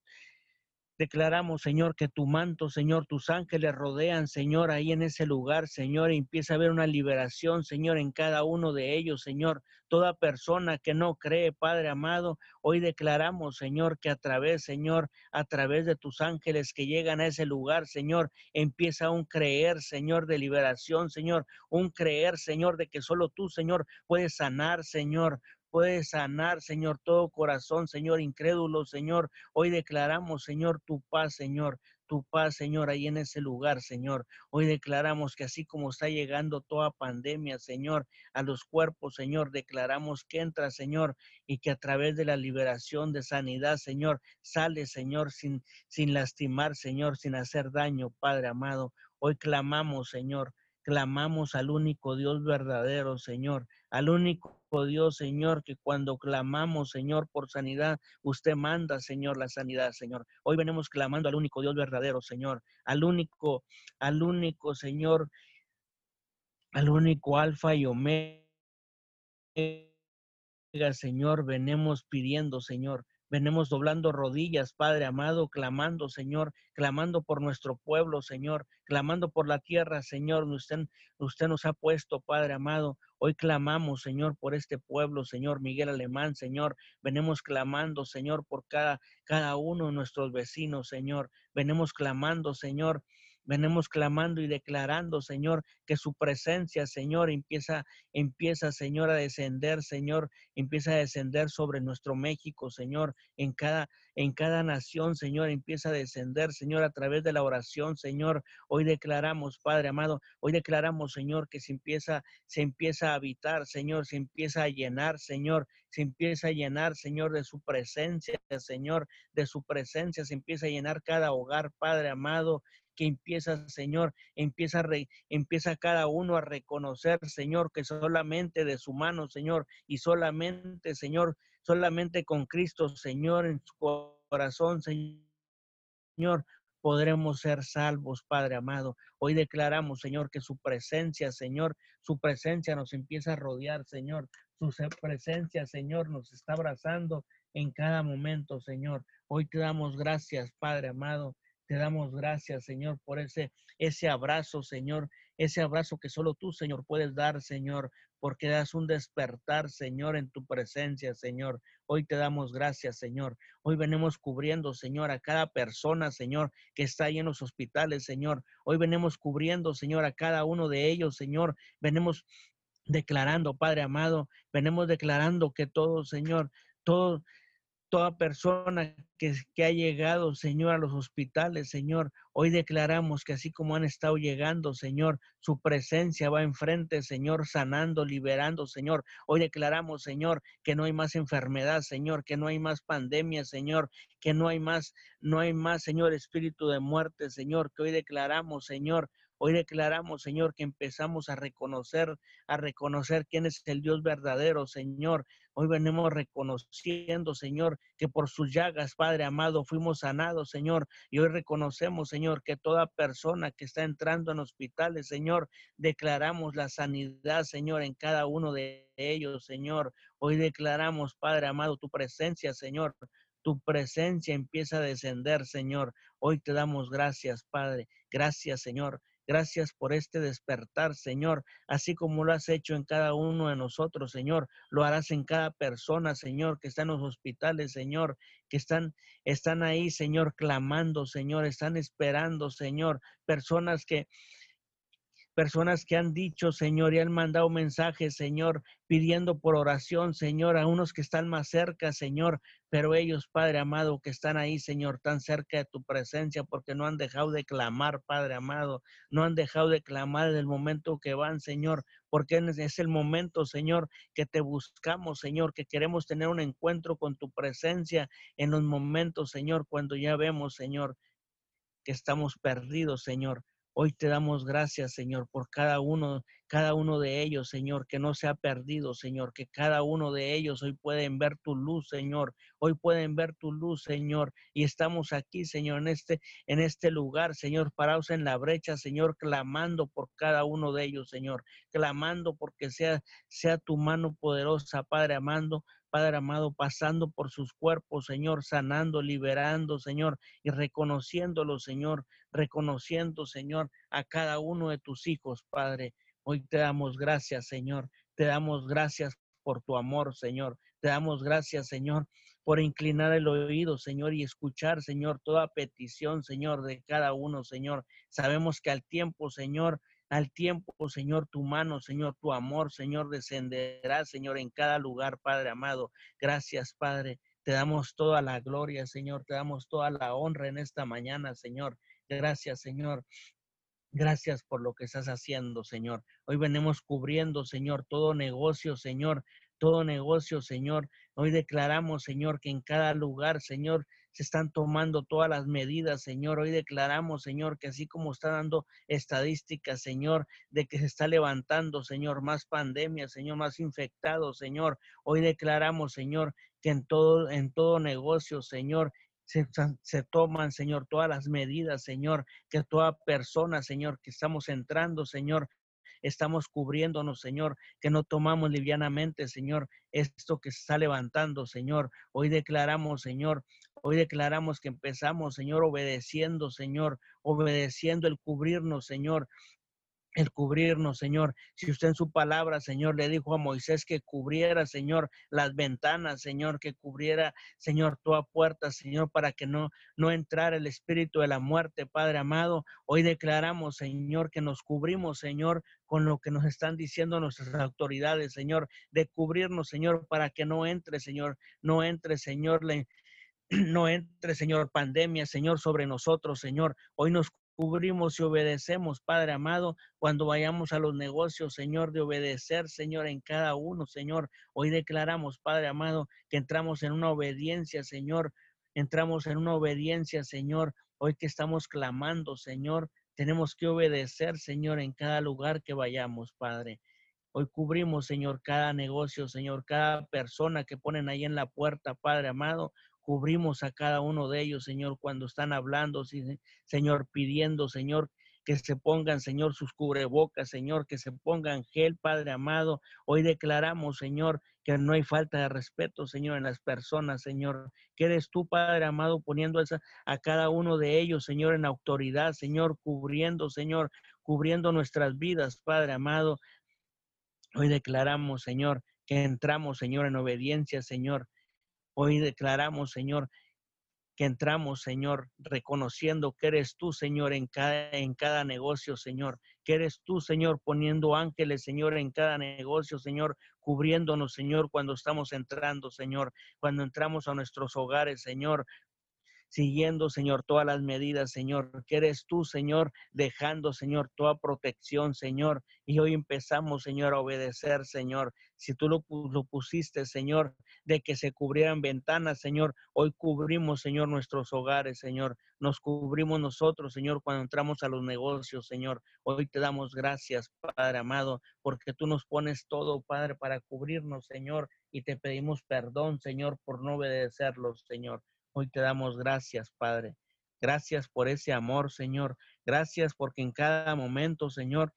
Declaramos, Señor, que tu manto, Señor, tus ángeles rodean, Señor, ahí en ese lugar, Señor, y empieza a haber una liberación, Señor, en cada uno de ellos, Señor. Toda persona que no cree, Padre amado, hoy declaramos, Señor, que a través, Señor, a través de tus ángeles que llegan a ese lugar, Señor, empieza un creer, Señor, de liberación, Señor, un creer, Señor, de que solo tú, Señor, puedes sanar, Señor, puedes sanar, Señor, todo corazón, Señor, incrédulo, Señor. Hoy declaramos, Señor, tu paz, Señor, tu paz, Señor, ahí en ese lugar, Señor. Hoy declaramos que así como está llegando toda pandemia, Señor, a los cuerpos, Señor, declaramos que entra, Señor, y que a través de la liberación de sanidad, Señor, sale, Señor, sin, sin lastimar, Señor, sin hacer daño, Padre amado. Hoy clamamos, Señor, clamamos al único Dios verdadero, Señor, al único Dios, Señor, que cuando clamamos, Señor, por sanidad, usted manda, Señor, la sanidad, Señor. Hoy venimos clamando al único Dios verdadero, Señor, al único, al único, Señor, al único Alfa y Omega, Señor, venimos pidiendo, Señor, Venimos doblando rodillas, Padre amado, clamando, Señor, clamando por nuestro pueblo, Señor, clamando por la tierra, Señor. Usted, usted nos ha puesto, Padre amado. Hoy clamamos, Señor, por este pueblo, Señor Miguel Alemán, Señor. Venimos clamando, Señor, por cada, cada uno de nuestros vecinos, Señor. Venimos clamando, Señor, Venimos clamando y declarando, Señor, que su presencia, Señor, empieza, empieza, Señor, a descender, Señor, empieza a descender sobre nuestro México, Señor, en cada, en cada nación, Señor, empieza a descender, Señor, a través de la oración, Señor. Hoy declaramos, Padre amado, hoy declaramos, Señor, que se empieza, se empieza a habitar, Señor, se empieza a llenar, Señor, se empieza a llenar, Señor, de su presencia, Señor, de su presencia, se empieza a llenar cada hogar, Padre amado, que empieza, Señor, empieza, empieza cada uno a reconocer, Señor, que solamente de su mano, Señor, y solamente, Señor, solamente con Cristo, Señor, en su corazón, Señor, podremos ser salvos, Padre amado. Hoy declaramos, Señor, que su presencia, Señor, su presencia nos empieza a rodear, Señor. Su presencia, Señor, nos está abrazando en cada momento, Señor. Hoy te damos gracias, Padre amado. Te damos gracias, Señor, por ese, ese abrazo, Señor, ese abrazo que solo tú, Señor, puedes dar, Señor, porque das un despertar, Señor, en tu presencia, Señor. Hoy te damos gracias, Señor. Hoy venimos cubriendo, Señor, a cada persona, Señor, que está ahí en los hospitales, Señor. Hoy venimos cubriendo, Señor, a cada uno de ellos, Señor. Venimos declarando, Padre amado, venimos declarando que todo, Señor, todo, toda persona que, que, ha llegado, Señor, a los hospitales, Señor. Hoy declaramos que así como han estado llegando, Señor, su presencia va enfrente, Señor, sanando, liberando, Señor. Hoy declaramos, Señor, que no hay más enfermedad, Señor, que no hay más pandemia, Señor, que no hay más, no hay más, Señor, espíritu de muerte, Señor, que hoy declaramos, Señor, Hoy declaramos, Señor, que empezamos a reconocer, a reconocer quién es el Dios verdadero, Señor. Hoy venimos reconociendo, Señor, que por sus llagas, Padre amado, fuimos sanados, Señor. Y hoy reconocemos, Señor, que toda persona que está entrando en hospitales, Señor, declaramos la sanidad, Señor, en cada uno de ellos, Señor. Hoy declaramos, Padre amado, tu presencia, Señor. Tu presencia empieza a descender, Señor. Hoy te damos gracias, Padre. Gracias, Señor. Gracias por este despertar, Señor, así como lo has hecho en cada uno de nosotros, Señor. Lo harás en cada persona, Señor, que está en los hospitales, Señor, que están, están ahí, Señor, clamando, Señor, están esperando, Señor. Personas que personas que han dicho, Señor, y han mandado mensajes, Señor, pidiendo por oración, Señor, a unos que están más cerca, Señor, pero ellos, Padre amado, que están ahí, Señor, tan cerca de tu presencia, porque no han dejado de clamar, Padre amado, no han dejado de clamar en el momento que van, Señor, porque es el momento, Señor, que te buscamos, Señor, que queremos tener un encuentro con tu presencia en los momentos, Señor, cuando ya vemos, Señor, que estamos perdidos, Señor. Hoy te damos gracias, Señor, por cada uno, cada uno de ellos, Señor, que no se ha perdido, Señor, que cada uno de ellos hoy pueden ver tu luz, Señor. Hoy pueden ver tu luz, Señor, y estamos aquí, Señor, en este en este lugar, Señor, parados en la brecha, Señor, clamando por cada uno de ellos, Señor, clamando porque sea sea tu mano poderosa, Padre amando, Padre amado, pasando por sus cuerpos, Señor, sanando, liberando, Señor, y reconociéndolo, Señor, reconociendo, Señor, a cada uno de tus hijos, Padre. Hoy te damos gracias, Señor. Te damos gracias por tu amor, Señor. Te damos gracias, Señor, por inclinar el oído, Señor, y escuchar, Señor, toda petición, Señor, de cada uno, Señor. Sabemos que al tiempo, Señor, al tiempo, Señor, tu mano, Señor, tu amor, Señor, descenderá, Señor, en cada lugar, Padre amado. Gracias, Padre. Te damos toda la gloria, Señor. Te damos toda la honra en esta mañana, Señor. Gracias, Señor. Gracias por lo que estás haciendo, Señor. Hoy venimos cubriendo, Señor, todo negocio, Señor, todo negocio, Señor. Hoy declaramos, Señor, que en cada lugar, Señor, se están tomando todas las medidas, Señor. Hoy declaramos, Señor, que así como está dando estadísticas, Señor, de que se está levantando, Señor, más pandemia, Señor, más infectados, Señor. Hoy declaramos, Señor, que en todo, en todo negocio, Señor, se, se, toman, Señor, todas las medidas, Señor, que toda persona, Señor, que estamos entrando, Señor, estamos cubriéndonos, Señor, que no tomamos livianamente, Señor, esto que se está levantando, Señor. Hoy declaramos, Señor, Hoy declaramos que empezamos, Señor, obedeciendo, Señor, obedeciendo el cubrirnos, Señor, el cubrirnos, Señor. Si usted en su palabra, Señor, le dijo a Moisés que cubriera, Señor, las ventanas, Señor, que cubriera, Señor, toda puerta, Señor, para que no, no entrara el espíritu de la muerte, Padre amado. Hoy declaramos, Señor, que nos cubrimos, Señor, con lo que nos están diciendo nuestras autoridades, Señor, de cubrirnos, Señor, para que no entre, Señor, no entre, Señor, no entre, Señor, pandemia, Señor, sobre nosotros, Señor. Hoy nos cubrimos y obedecemos, Padre amado, cuando vayamos a los negocios, Señor, de obedecer, Señor, en cada uno, Señor. Hoy declaramos, Padre amado, que entramos en una obediencia, Señor. Entramos en una obediencia, Señor. Hoy que estamos clamando, Señor, tenemos que obedecer, Señor, en cada lugar que vayamos, Padre. Hoy cubrimos, Señor, cada negocio, Señor, cada persona que ponen ahí en la puerta, Padre amado. Cubrimos a cada uno de ellos, Señor, cuando están hablando, Señor, pidiendo, Señor, que se pongan, Señor, sus cubrebocas, Señor, que se pongan gel, Padre amado. Hoy declaramos, Señor, que no hay falta de respeto, Señor, en las personas, Señor. Que eres tú, Padre amado, poniendo a cada uno de ellos, Señor, en autoridad, Señor, cubriendo, Señor, cubriendo nuestras vidas, Padre amado. Hoy declaramos, Señor, que entramos, Señor, en obediencia, Señor, Hoy declaramos, Señor, que entramos, Señor, reconociendo que eres tú, Señor, en cada, en cada negocio, Señor, que eres tú, Señor, poniendo ángeles, Señor, en cada negocio, Señor, cubriéndonos, Señor, cuando estamos entrando, Señor, cuando entramos a nuestros hogares, Señor, siguiendo, Señor, todas las medidas, Señor, que eres tú, Señor, dejando, Señor, toda protección, Señor. Y hoy empezamos, Señor, a obedecer, Señor. Si tú lo, lo pusiste, Señor, de que se cubrieran ventanas, Señor, hoy cubrimos, Señor, nuestros hogares, Señor. Nos cubrimos nosotros, Señor, cuando entramos a los negocios, Señor. Hoy te damos gracias, Padre amado, porque tú nos pones todo, Padre, para cubrirnos, Señor, y te pedimos perdón, Señor, por no obedecerlos, Señor. Hoy te damos gracias, Padre. Gracias por ese amor, Señor. Gracias porque en cada momento, Señor,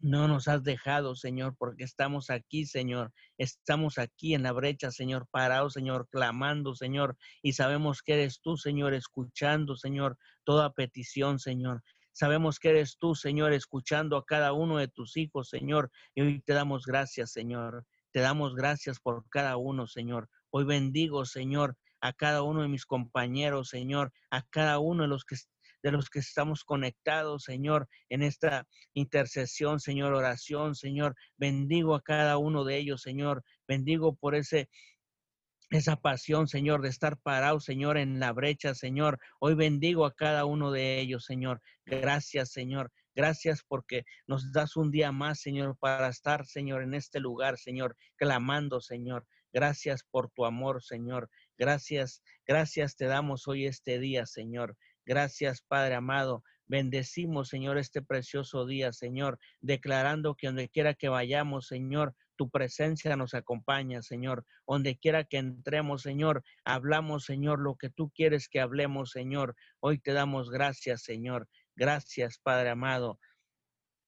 no nos has dejado, Señor, porque estamos aquí, Señor. Estamos aquí en la brecha, Señor, parados, Señor, clamando, Señor. Y sabemos que eres tú, Señor, escuchando, Señor, toda petición, Señor. Sabemos que eres tú, Señor, escuchando a cada uno de tus hijos, Señor. Y hoy te damos gracias, Señor. Te damos gracias por cada uno, Señor. Hoy bendigo, Señor, a cada uno de mis compañeros, Señor, a cada uno de los que de los que estamos conectados, Señor, en esta intercesión, Señor, oración, Señor. Bendigo a cada uno de ellos, Señor. Bendigo por ese esa pasión, Señor, de estar parado, Señor, en la brecha, Señor. Hoy bendigo a cada uno de ellos, Señor. Gracias, Señor. Gracias porque nos das un día más, Señor, para estar, Señor, en este lugar, Señor, clamando, Señor. Gracias por tu amor, Señor. Gracias, gracias te damos hoy este día, Señor. Gracias, Padre amado. Bendecimos, Señor, este precioso día, Señor, declarando que donde quiera que vayamos, Señor, tu presencia nos acompaña, Señor. Donde quiera que entremos, Señor, hablamos, Señor, lo que tú quieres que hablemos, Señor. Hoy te damos gracias, Señor. Gracias, Padre amado.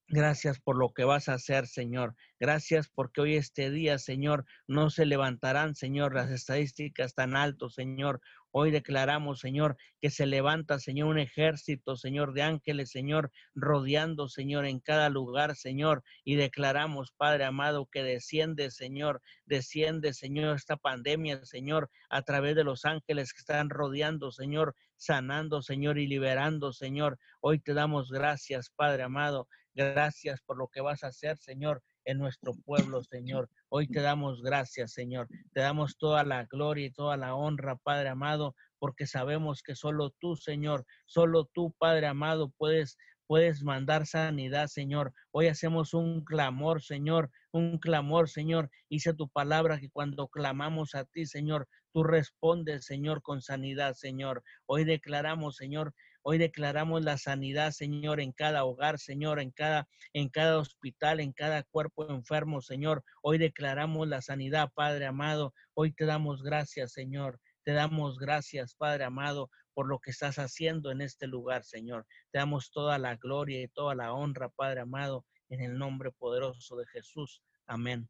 Gracias por lo que vas a hacer, Señor. Gracias porque hoy este día, Señor, no se levantarán, Señor, las estadísticas tan altos, Señor. Hoy declaramos, Señor, que se levanta, Señor, un ejército, Señor, de ángeles, Señor, rodeando, Señor, en cada lugar, Señor. Y declaramos, Padre amado, que desciende, Señor, desciende, Señor, esta pandemia, Señor, a través de los ángeles que están rodeando, Señor, sanando, Señor, y liberando, Señor. Hoy te damos gracias, Padre amado. Gracias por lo que vas a hacer, Señor, en nuestro pueblo, Señor. Hoy te damos gracias, Señor. Te damos toda la gloria y toda la honra, Padre amado, porque sabemos que solo tú, Señor, solo tú, Padre amado, puedes puedes mandar sanidad, Señor. Hoy hacemos un clamor, Señor, un clamor, Señor. Hice tu palabra que cuando clamamos a ti, Señor, tú respondes, Señor, con sanidad, Señor. Hoy declaramos, Señor, Hoy declaramos la sanidad, Señor, en cada hogar, Señor, en cada, en cada hospital, en cada cuerpo enfermo, Señor. Hoy declaramos la sanidad, Padre amado. Hoy te damos gracias, Señor. Te damos gracias, Padre amado, por lo que estás haciendo en este lugar, Señor. Te damos toda la gloria y toda la honra, Padre amado, en el nombre poderoso de Jesús. Amén.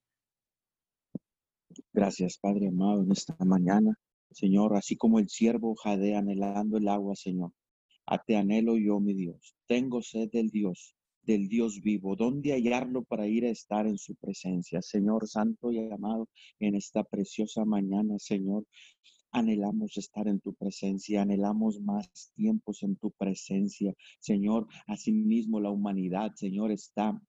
Gracias, Padre amado, en esta mañana, Señor, así como el siervo jadea anhelando el agua, Señor. A te anhelo yo, mi Dios. Tengo sed del Dios, del Dios vivo. ¿Dónde hallarlo para ir a estar en su presencia? Señor Santo y amado, en esta preciosa mañana, Señor, anhelamos estar en tu presencia, anhelamos más tiempos en tu presencia. Señor, asimismo la humanidad, Señor, está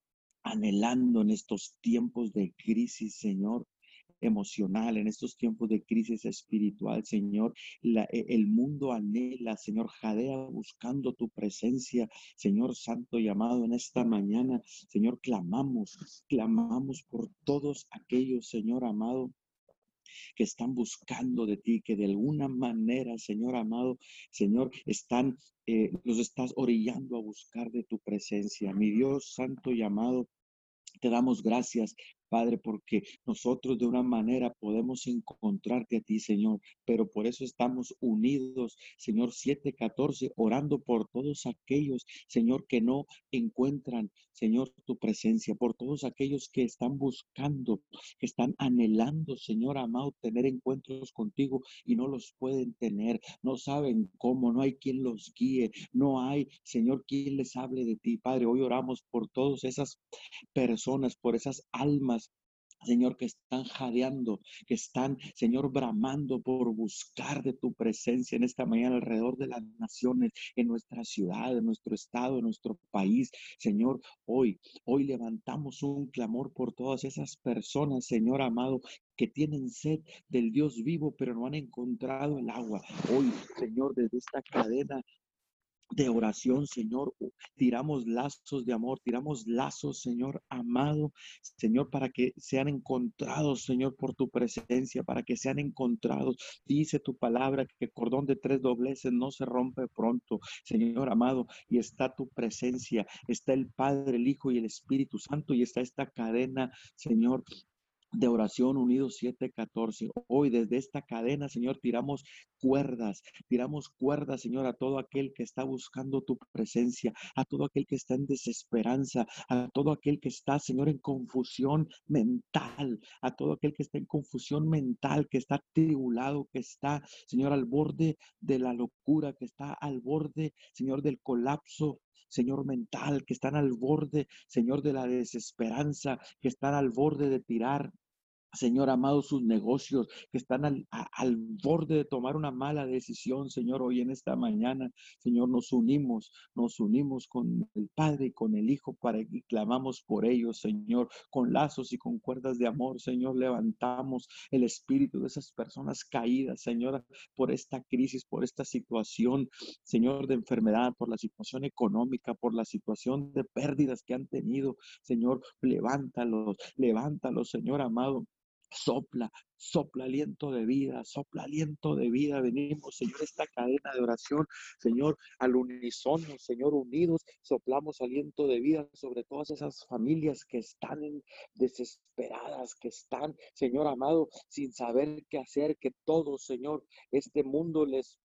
anhelando en estos tiempos de crisis, Señor, emocional, en estos tiempos de crisis espiritual, Señor. E, el mundo anhela, Señor, jadea buscando tu presencia, Señor Santo y amado, en esta mañana, Señor, clamamos, clamamos por todos aquellos, Señor amado, que están buscando de ti, que de alguna manera, Señor amado, Señor, están, eh, los estás orillando a buscar de tu presencia. Mi Dios santo y amado, te damos gracias Padre, porque nosotros de una manera podemos encontrarte a ti, Señor, pero por eso estamos unidos, Señor 714, orando por todos aquellos, Señor, que no encuentran, Señor, tu presencia, por todos aquellos que están buscando, que están anhelando, Señor amado, tener encuentros contigo y no los pueden tener, no saben cómo, no hay quien los guíe, no hay, Señor, quien les hable de ti, Padre. Hoy oramos por todas esas personas, por esas almas Señor, que están jadeando, que están, Señor, bramando por buscar de tu presencia en esta mañana alrededor de las naciones, en nuestra ciudad, en nuestro estado, en nuestro país. Señor, hoy, hoy levantamos un clamor por todas esas personas, Señor amado, que tienen sed del Dios vivo, pero no han encontrado el agua. Hoy, Señor, desde esta cadena de oración, Señor. Tiramos lazos de amor, tiramos lazos, Señor amado, Señor, para que sean encontrados, Señor, por tu presencia, para que sean encontrados. Dice tu palabra que el cordón de tres dobleces no se rompe pronto, Señor amado, y está tu presencia, está el Padre, el Hijo y el Espíritu Santo, y está esta cadena, Señor, de oración unidos 714. Hoy desde esta cadena, Señor, tiramos cuerdas, tiramos cuerdas, Señor, a todo aquel que está buscando tu presencia, a todo aquel que está en desesperanza, a todo aquel que está, Señor, en confusión mental, a todo aquel que está en confusión mental, que está tribulado, que está, Señor, al borde de la locura, que está al borde, Señor, del colapso Señor, mental, que están al borde, Señor, de la desesperanza, que están al borde de tirar Señor amado, sus negocios que están al, al, borde de tomar una mala decisión, Señor, hoy en esta mañana, Señor, nos unimos, nos unimos con el Padre y con el Hijo para que clamamos por ellos, Señor, con lazos y con cuerdas de amor, Señor, levantamos el espíritu de esas personas caídas, Señor, por esta crisis, por esta situación, Señor, de enfermedad, por la situación económica, por la situación de pérdidas que han tenido, Señor, levántalos, levántalos, Señor amado. Sopla, sopla aliento de vida, sopla aliento de vida. Venimos, Señor, esta cadena de oración, Señor, al unísono, Señor, unidos, soplamos aliento de vida sobre todas esas familias que están desesperadas, que están, Señor amado, sin saber qué hacer, que todo, Señor, este mundo les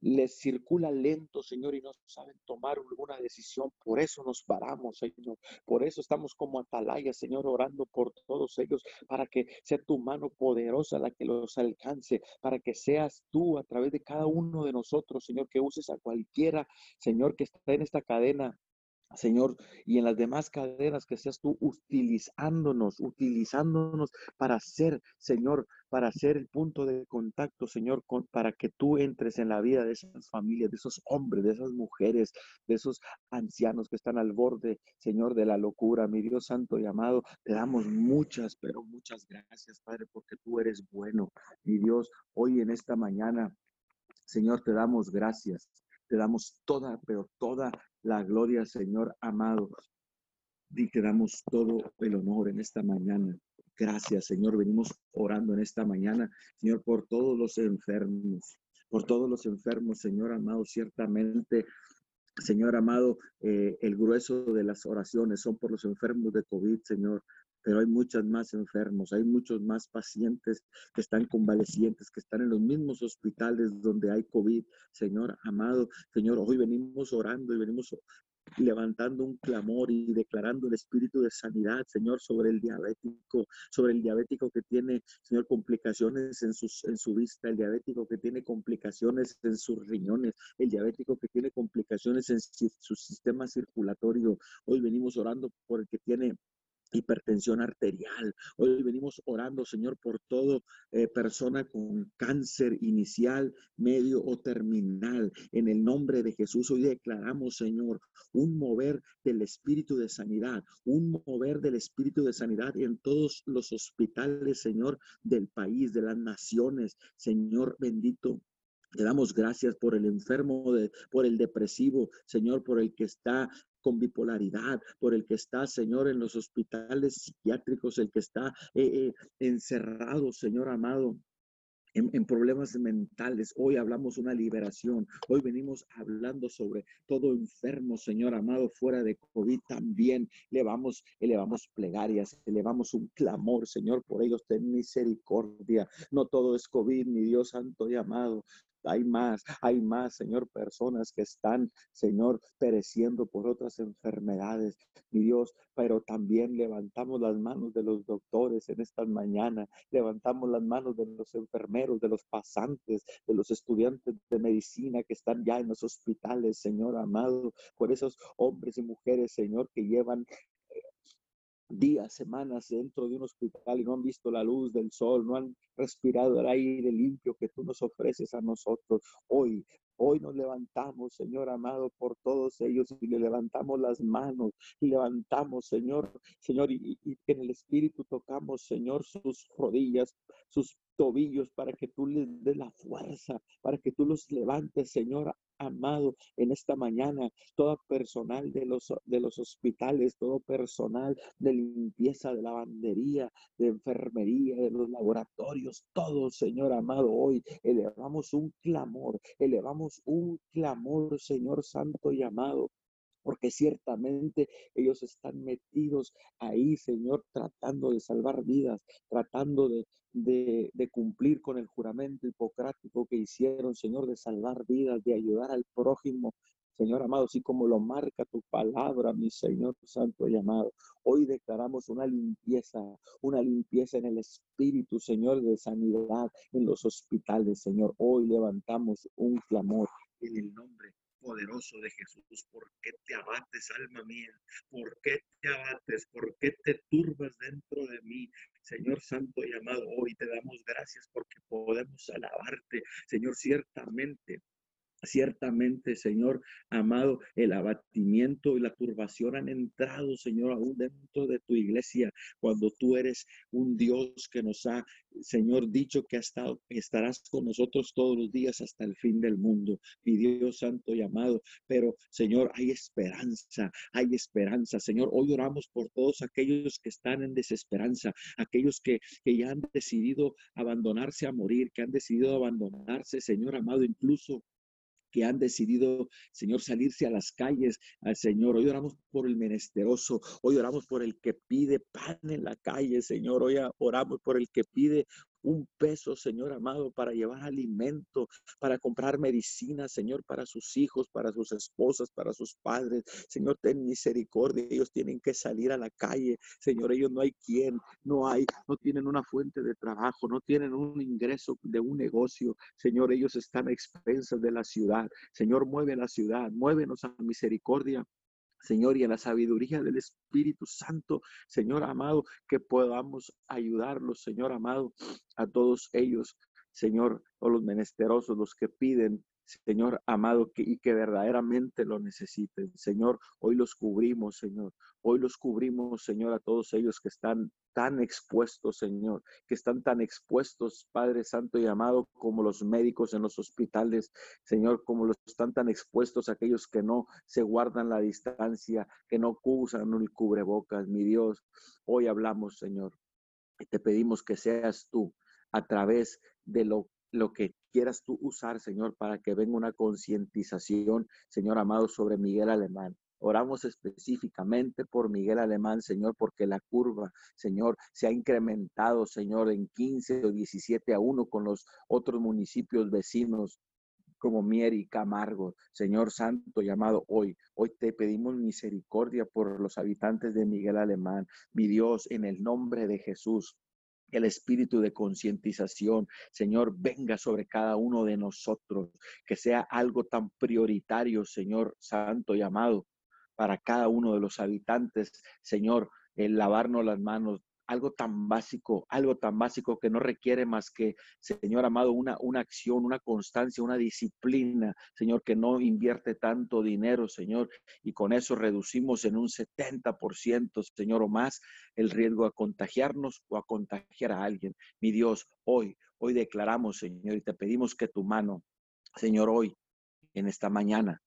les circula lento, Señor, y no saben tomar alguna decisión. Por eso nos paramos, Señor. Por eso estamos como atalaya, Señor, orando por todos ellos, para que sea tu mano poderosa la que los alcance, para que seas tú a través de cada uno de nosotros, Señor, que uses a cualquiera, Señor, que está en esta cadena Señor, y en las demás cadenas que seas tú utilizándonos, utilizándonos para ser, Señor, para ser el punto de contacto, Señor, para que tú entres en la vida de esas familias, de esos hombres, de esas mujeres, de esos ancianos que están al borde, Señor, de la locura. Mi Dios Santo y amado, te damos muchas, pero muchas gracias, Padre, porque tú eres bueno. Mi Dios, hoy en esta mañana, Señor, te damos gracias. Te damos toda, pero toda la gloria, Señor amado. Y te damos todo el honor en esta mañana. Gracias, Señor. Venimos orando en esta mañana, Señor, por todos los enfermos, por todos los enfermos, Señor amado. Ciertamente, Señor amado, eh, el grueso de las oraciones son por los enfermos de COVID, Señor pero hay muchos más enfermos, hay muchos más pacientes que están convalecientes, que están en los mismos hospitales donde hay COVID. Señor amado, Señor, hoy venimos orando y venimos levantando un clamor y declarando el espíritu de sanidad, Señor, sobre el diabético, sobre el diabético que tiene, Señor, complicaciones en, sus, en su vista, el diabético que tiene complicaciones en sus riñones, el diabético que tiene complicaciones en su sistema circulatorio. Hoy venimos orando por el que tiene hipertensión arterial. Hoy venimos orando, Señor, por todo eh, persona con cáncer inicial, medio o terminal. En el nombre de Jesús, hoy declaramos, Señor, un mover del espíritu de sanidad, un mover del espíritu de sanidad en todos los hospitales, Señor, del país, de las naciones. Señor bendito, te damos gracias por el enfermo, de, por el depresivo, Señor, por el que está con bipolaridad, por el que está, Señor, en los hospitales psiquiátricos, el que está eh, eh, encerrado, Señor amado. En, problemas mentales. Hoy hablamos una liberación. Hoy venimos hablando sobre todo enfermo, Señor amado, fuera de COVID también. Elevamos, elevamos plegarias, elevamos un clamor, Señor, por ellos ten misericordia. No todo es COVID, mi Dios santo y amado hay más, hay más, Señor, personas que están, Señor, pereciendo por otras enfermedades, mi Dios, pero también levantamos las manos de los doctores en esta mañana, levantamos las manos de los enfermeros, de los pasantes, de los estudiantes de medicina que están ya en los hospitales, Señor amado, por esos hombres y mujeres, Señor, que llevan días, semanas dentro de un hospital y no han visto la luz del sol, no han respirado el aire limpio que tú nos ofreces a nosotros. Hoy, hoy nos levantamos, Señor amado, por todos ellos y le levantamos las manos y levantamos, Señor, Señor, y, y en el Espíritu tocamos, Señor, sus rodillas, sus tobillos para que tú les des la fuerza, para que tú los levantes, Señor, amado, en esta mañana, todo personal de los, de los hospitales, todo personal de limpieza, de lavandería, de enfermería, de los laboratorios, todo, Señor amado, hoy elevamos un clamor, elevamos un clamor, Señor Santo y amado, porque ciertamente ellos están metidos ahí, Señor, tratando de salvar vidas, tratando de, cumplir con el juramento hipocrático que hicieron, Señor, de salvar vidas, de ayudar al prójimo. Señor amado, así como lo marca tu palabra, mi Señor Santo y amado. Hoy declaramos una limpieza, una limpieza en el espíritu, Señor, de sanidad en los hospitales, Señor. Hoy levantamos un clamor en el nombre poderoso de Jesús. ¿Por qué te abates, alma mía? ¿Por qué te abates? ¿Por qué te turbas dentro de mí? Señor Santo y amado, hoy te damos gracias porque podemos alabarte. Señor, ciertamente Ciertamente, Señor amado, el abatimiento y la turbación han entrado, Señor, aún dentro de tu iglesia, cuando tú eres un Dios que nos ha, Señor, dicho que, ha estado, estarás con nosotros todos los días hasta el fin del mundo, mi Dios santo y amado. Pero, Señor, hay esperanza, hay esperanza. Señor, hoy oramos por todos aquellos que están en desesperanza, aquellos que, que ya han decidido abandonarse a morir, que han decidido abandonarse, Señor amado, incluso que han decidido, Señor, salirse a las calles, al Señor. Hoy oramos por el menesteroso, hoy oramos por el que pide pan en la calle, Señor. Hoy oramos por el que pide un peso, Señor amado, para llevar alimento, para comprar medicina, Señor, para sus hijos, para sus esposas, para sus padres. Señor, ten misericordia. Ellos tienen que salir a la calle. Señor, ellos no hay quien, no hay, no tienen una fuente de trabajo, no tienen un ingreso de un negocio. Señor, ellos están a expensas de la ciudad. Señor, mueve la ciudad, muévenos a misericordia. Señor, y en la sabiduría del Espíritu Santo, Señor amado, que podamos ayudarlos, Señor amado, a todos ellos, Señor, o los menesterosos, los que piden Señor amado, que, y que verdaderamente lo necesiten. Señor, hoy los cubrimos, Señor. Hoy los cubrimos, Señor, a todos ellos que están tan expuestos, Señor, que están tan expuestos, Padre Santo y amado, como los médicos en los hospitales, Señor, como los están tan expuestos aquellos que no se guardan la distancia, que no usan el cubrebocas, mi Dios. Hoy hablamos, Señor, y te pedimos que seas tú a través de lo lo que quieras tú usar, Señor, para que venga una concientización, Señor amado, sobre Miguel Alemán. Oramos específicamente por Miguel Alemán, Señor, porque la curva, Señor, se ha incrementado, Señor, en 15 o 17 a 1 con los otros municipios vecinos como Mier y Camargo. Señor Santo, llamado hoy, hoy te pedimos misericordia por los habitantes de Miguel Alemán. Mi Dios, en el nombre de Jesús, el espíritu de concientización, Señor, venga sobre cada uno de nosotros, que sea algo tan prioritario, Señor Santo y amado, para cada uno de los habitantes, Señor, el lavarnos las manos, algo tan básico, algo tan básico que no requiere más que, Señor amado, una, una acción, una constancia, una disciplina, Señor, que no invierte tanto dinero, Señor, y con eso reducimos en un 70%, Señor, o más el riesgo a contagiarnos o a contagiar a alguien. Mi Dios, hoy, hoy declaramos, Señor, y te pedimos que tu mano, Señor, hoy, en esta mañana,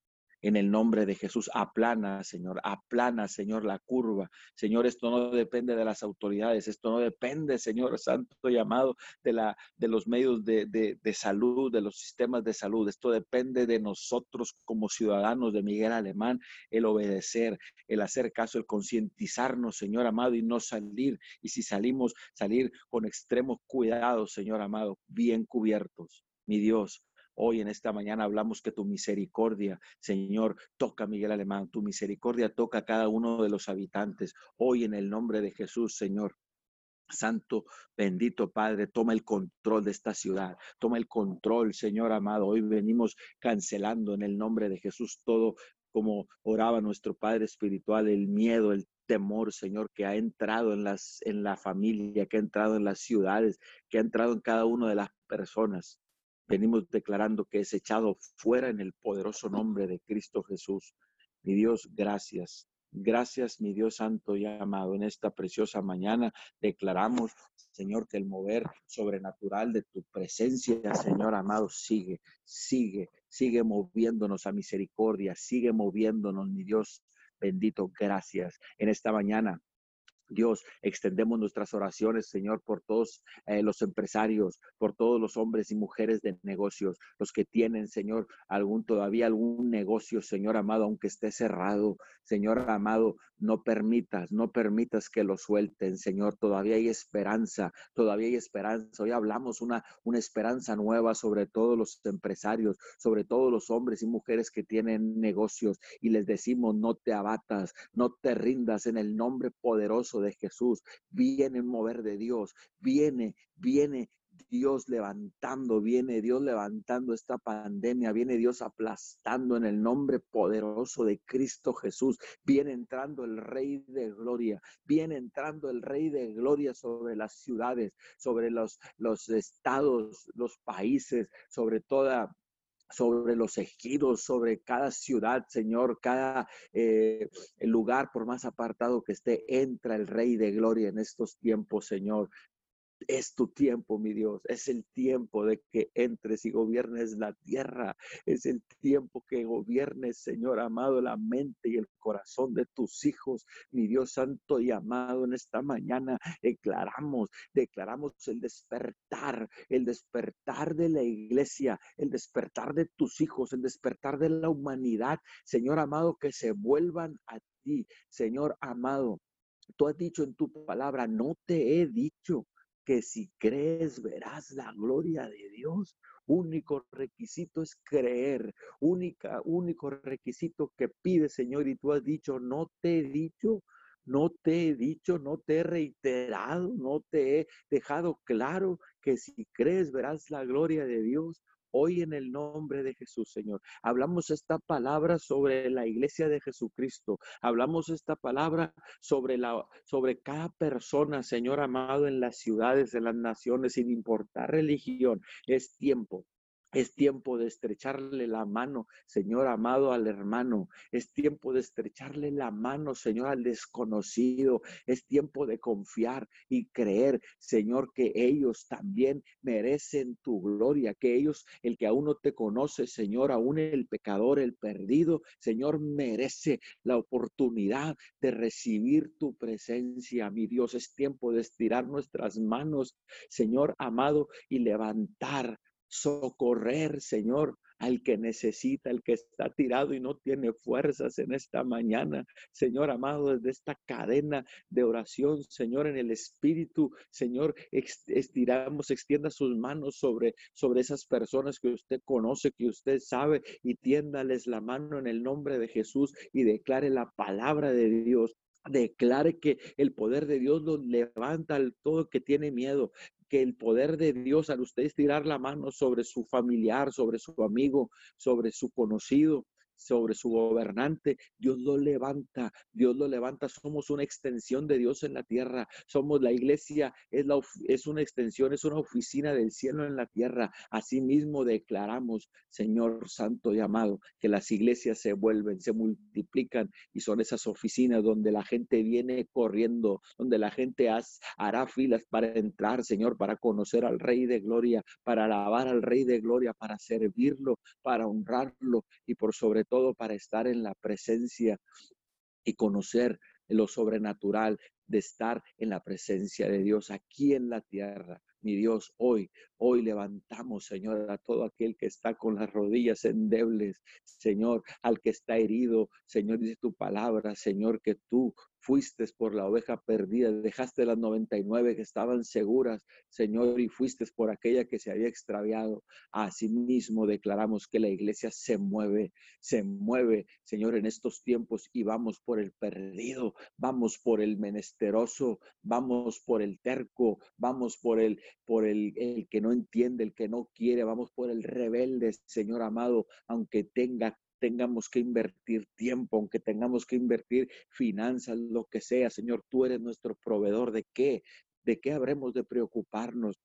en el nombre de Jesús. Aplana, Señor, aplana, Señor, la curva. Señor, esto no depende de las autoridades, esto no depende, Señor Santo llamado, de, la, de los medios de, de, salud, de los sistemas de salud. Esto depende de nosotros como ciudadanos de Miguel Alemán, el obedecer, el hacer caso, el concientizarnos, Señor amado, y no salir. Y si salimos, salir con extremo cuidado, Señor amado, bien cubiertos. Mi Dios, Hoy en esta mañana hablamos que tu misericordia, Señor, toca a Miguel Alemán, tu misericordia toca a cada uno de los habitantes. Hoy en el nombre de Jesús, Señor. Santo, bendito Padre, toma el control de esta ciudad, toma el control, Señor amado. Hoy venimos cancelando en el nombre de Jesús todo como oraba nuestro Padre espiritual, el miedo, el temor, Señor, que ha entrado en las en la familia, que ha entrado en las ciudades, que ha entrado en cada una de las personas. Venimos declarando que es echado fuera en el poderoso nombre de Cristo Jesús. Mi Dios, gracias. Gracias, mi Dios santo y amado. En esta preciosa mañana declaramos, Señor, que el mover sobrenatural de tu presencia, Señor amado, sigue, sigue, sigue moviéndonos a misericordia, sigue moviéndonos, mi Dios bendito. Gracias. En esta mañana Dios, extendemos nuestras oraciones, Señor, por todos eh, los empresarios, por todos los hombres y mujeres de negocios, los que tienen, Señor, algún todavía algún negocio, Señor amado, aunque esté cerrado, Señor amado, no permitas, no permitas que lo suelten, Señor, todavía hay esperanza, todavía hay esperanza. Hoy hablamos una, una esperanza nueva sobre todos los empresarios, sobre todos los hombres y mujeres que tienen negocios y les decimos, no te abatas, no te rindas en el nombre poderoso de Jesús, viene mover de Dios, viene, viene Dios levantando, viene Dios levantando esta pandemia, viene Dios aplastando en el nombre poderoso de Cristo Jesús, viene entrando el Rey de Gloria, viene entrando el Rey de Gloria sobre las ciudades, sobre los, los estados, los países, sobre toda sobre los ejidos, sobre cada ciudad, Señor, cada eh, lugar, por más apartado que esté, entra el Rey de Gloria en estos tiempos, Señor. Es tu tiempo, mi Dios. Es el tiempo de que entres y gobiernes la tierra. Es el tiempo que gobiernes, Señor amado, la mente y el corazón de tus hijos. Mi Dios santo y amado, en esta mañana declaramos, declaramos el despertar, el despertar de la iglesia, el despertar de tus hijos, el despertar de la humanidad. Señor amado, que se vuelvan a ti, Señor amado. Tú has dicho en tu palabra, no te he dicho que si crees verás la gloria de Dios. Único requisito es creer. Única, único requisito que pide, Señor, y tú has dicho, no te he dicho, no te he dicho, no te he reiterado, no te he dejado claro que si crees verás la gloria de Dios. Hoy en el nombre de Jesús, Señor, hablamos esta palabra sobre la iglesia de Jesucristo. Hablamos esta palabra sobre la sobre cada persona, Señor amado, en las ciudades, en las naciones, sin importar religión. Es tiempo es tiempo de estrecharle la mano, Señor amado, al hermano. Es tiempo de estrecharle la mano, Señor, al desconocido. Es tiempo de confiar y creer, Señor, que ellos también merecen tu gloria, que ellos, el que aún no te conoce, Señor, aún el pecador, el perdido, Señor, merece la oportunidad de recibir tu presencia, mi Dios. Es tiempo de estirar nuestras manos, Señor amado, y levantar socorrer, Señor, al que necesita, al que está tirado y no tiene fuerzas en esta mañana. Señor amado, desde esta cadena de oración, Señor, en el Espíritu, Señor, estiramos, extienda sus manos sobre, sobre esas personas que usted conoce, que usted sabe, y tiéndales la mano en el nombre de Jesús y declare la palabra de Dios declare que el poder de Dios lo levanta al todo que tiene miedo que el poder de Dios al usted estirar la mano sobre su familiar, sobre su amigo, sobre su conocido, sobre su gobernante, Dios lo levanta, Dios lo levanta, somos una extensión de Dios en la tierra, somos la iglesia, es, la, es una extensión, es una oficina del cielo en la tierra. Asimismo declaramos, Señor Santo y amado, que las iglesias se vuelven, se multiplican y son esas oficinas donde la gente viene corriendo, donde la gente hará filas para entrar, Señor, para conocer al Rey de Gloria, para alabar al Rey de Gloria, para servirlo, para honrarlo y por sobre todo para estar en la presencia y conocer lo sobrenatural de estar en la presencia de Dios aquí en la tierra. Mi Dios, hoy, hoy levantamos, Señor, a todo aquel que está con las rodillas endebles, Señor, al que está herido, Señor, dice tu palabra, Señor, que tú fuiste por la oveja perdida, dejaste las 99 que estaban seguras, Señor, y fuiste por aquella que se había extraviado. Asimismo, declaramos que la iglesia se mueve, se mueve, Señor, en estos tiempos y vamos por el perdido, vamos por el menesteroso, vamos por el terco, vamos por el, por el, el que no entiende, el que no quiere, vamos por el rebelde, Señor amado, aunque tenga tengamos que invertir tiempo, aunque tengamos que invertir finanzas, lo que sea, Señor, tú eres nuestro proveedor. ¿De qué? ¿De qué habremos de preocuparnos?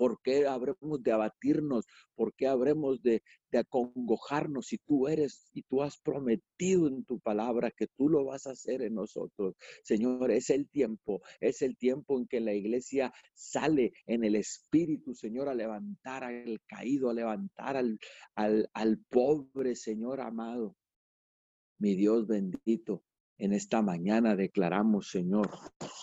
¿Por qué habremos de abatirnos? ¿Por qué habremos de, acongojarnos si tú eres y tú has prometido en tu palabra que tú lo vas a hacer en nosotros? Señor, es el tiempo, es el tiempo en que la iglesia sale en el espíritu, Señor, a levantar al caído, a levantar al, al, al pobre, Señor amado. Mi Dios bendito, en esta mañana declaramos, Señor,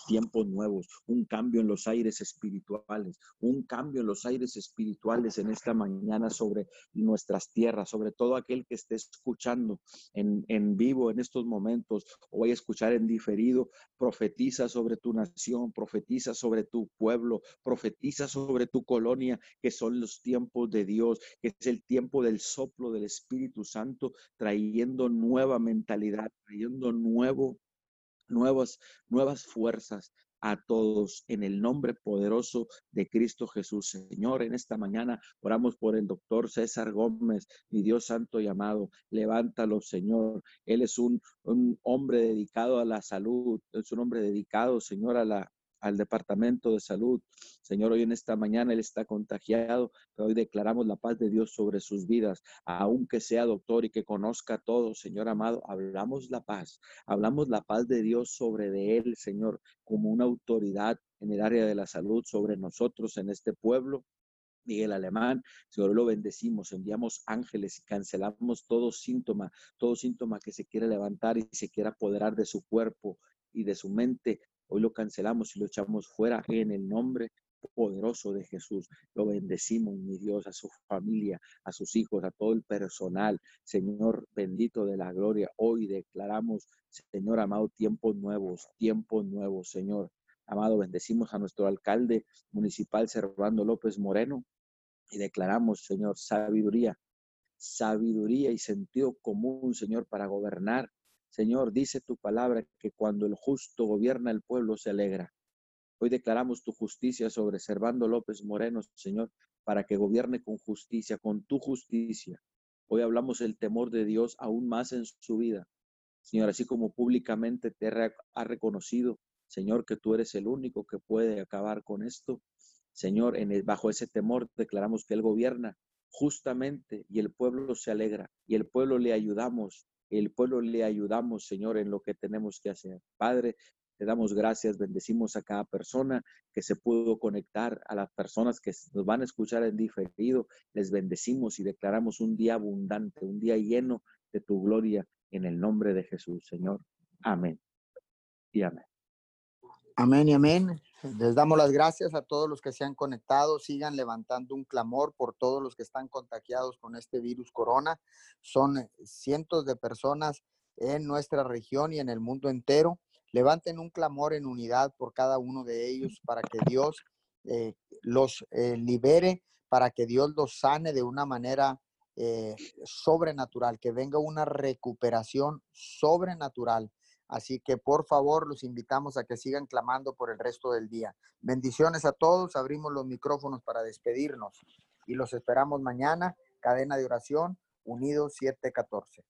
tiempos nuevos, un cambio en los aires espirituales, un cambio en los aires espirituales en esta mañana sobre nuestras tierras, sobre todo aquel que esté escuchando en, en vivo en estos momentos. O a escuchar en diferido, profetiza sobre tu nación, profetiza sobre tu pueblo, profetiza sobre tu colonia, que son los tiempos de Dios, que es el tiempo del soplo del Espíritu Santo, trayendo nueva mentalidad, trayendo nueva nuevas, nuevas fuerzas a todos en el nombre poderoso de Cristo Jesús. Señor, en esta mañana oramos por el doctor César Gómez, mi Dios santo y amado. Levántalo, Señor. Él es un, un hombre dedicado a la salud, es un hombre dedicado, Señor, a la, al Departamento de Salud. Señor, hoy en esta mañana Él está contagiado, pero hoy declaramos la paz de Dios sobre sus vidas, aunque sea doctor y que conozca todo, Señor amado, hablamos la paz, hablamos la paz de Dios sobre de Él, Señor, como una autoridad en el área de la salud sobre nosotros en este pueblo. Miguel Alemán, Señor, lo bendecimos, enviamos ángeles y cancelamos todo síntoma, todo síntoma que se quiera levantar y se quiera apoderar de su cuerpo y de su mente Hoy lo cancelamos y lo echamos fuera en el nombre poderoso de Jesús. Lo bendecimos, mi Dios, a su familia, a sus hijos, a todo el personal. Señor bendito de la gloria, hoy declaramos, Señor amado, tiempos nuevos, tiempos nuevos, Señor. Amado, bendecimos a nuestro alcalde municipal, Servando López Moreno, y declaramos, Señor, sabiduría, sabiduría y sentido común, Señor, para gobernar. Señor, dice tu palabra que cuando el justo gobierna, el pueblo se alegra. Hoy declaramos tu justicia sobre Servando López Moreno, Señor, para que gobierne con justicia, con tu justicia. Hoy hablamos el temor de Dios aún más en su vida. Señor, así como públicamente te ha reconocido, Señor, que tú eres el único que puede acabar con esto. Señor, en bajo ese temor declaramos que Él gobierna justamente y el pueblo se alegra y el pueblo le ayudamos, el pueblo le ayudamos, Señor, en lo que tenemos que hacer. Padre, te damos gracias, bendecimos a cada persona que se pudo conectar, a las personas que nos van a escuchar en diferido, les bendecimos y declaramos un día abundante, un día lleno de tu gloria en el nombre de Jesús, Señor. Amén. Y amén. Amén y amén. Les damos las gracias a todos los que se han conectado. Sigan levantando un clamor por todos los que están contagiados con este virus corona. Son cientos de personas en nuestra región y en el mundo entero. Levanten un clamor en unidad por cada uno de ellos para que Dios eh, los eh, libere, para que Dios los sane de una manera eh, sobrenatural, que venga una recuperación sobrenatural. Así que por favor los invitamos a que sigan clamando por el resto del día. Bendiciones a todos, abrimos los micrófonos para despedirnos y los esperamos mañana, cadena de oración, unidos 714.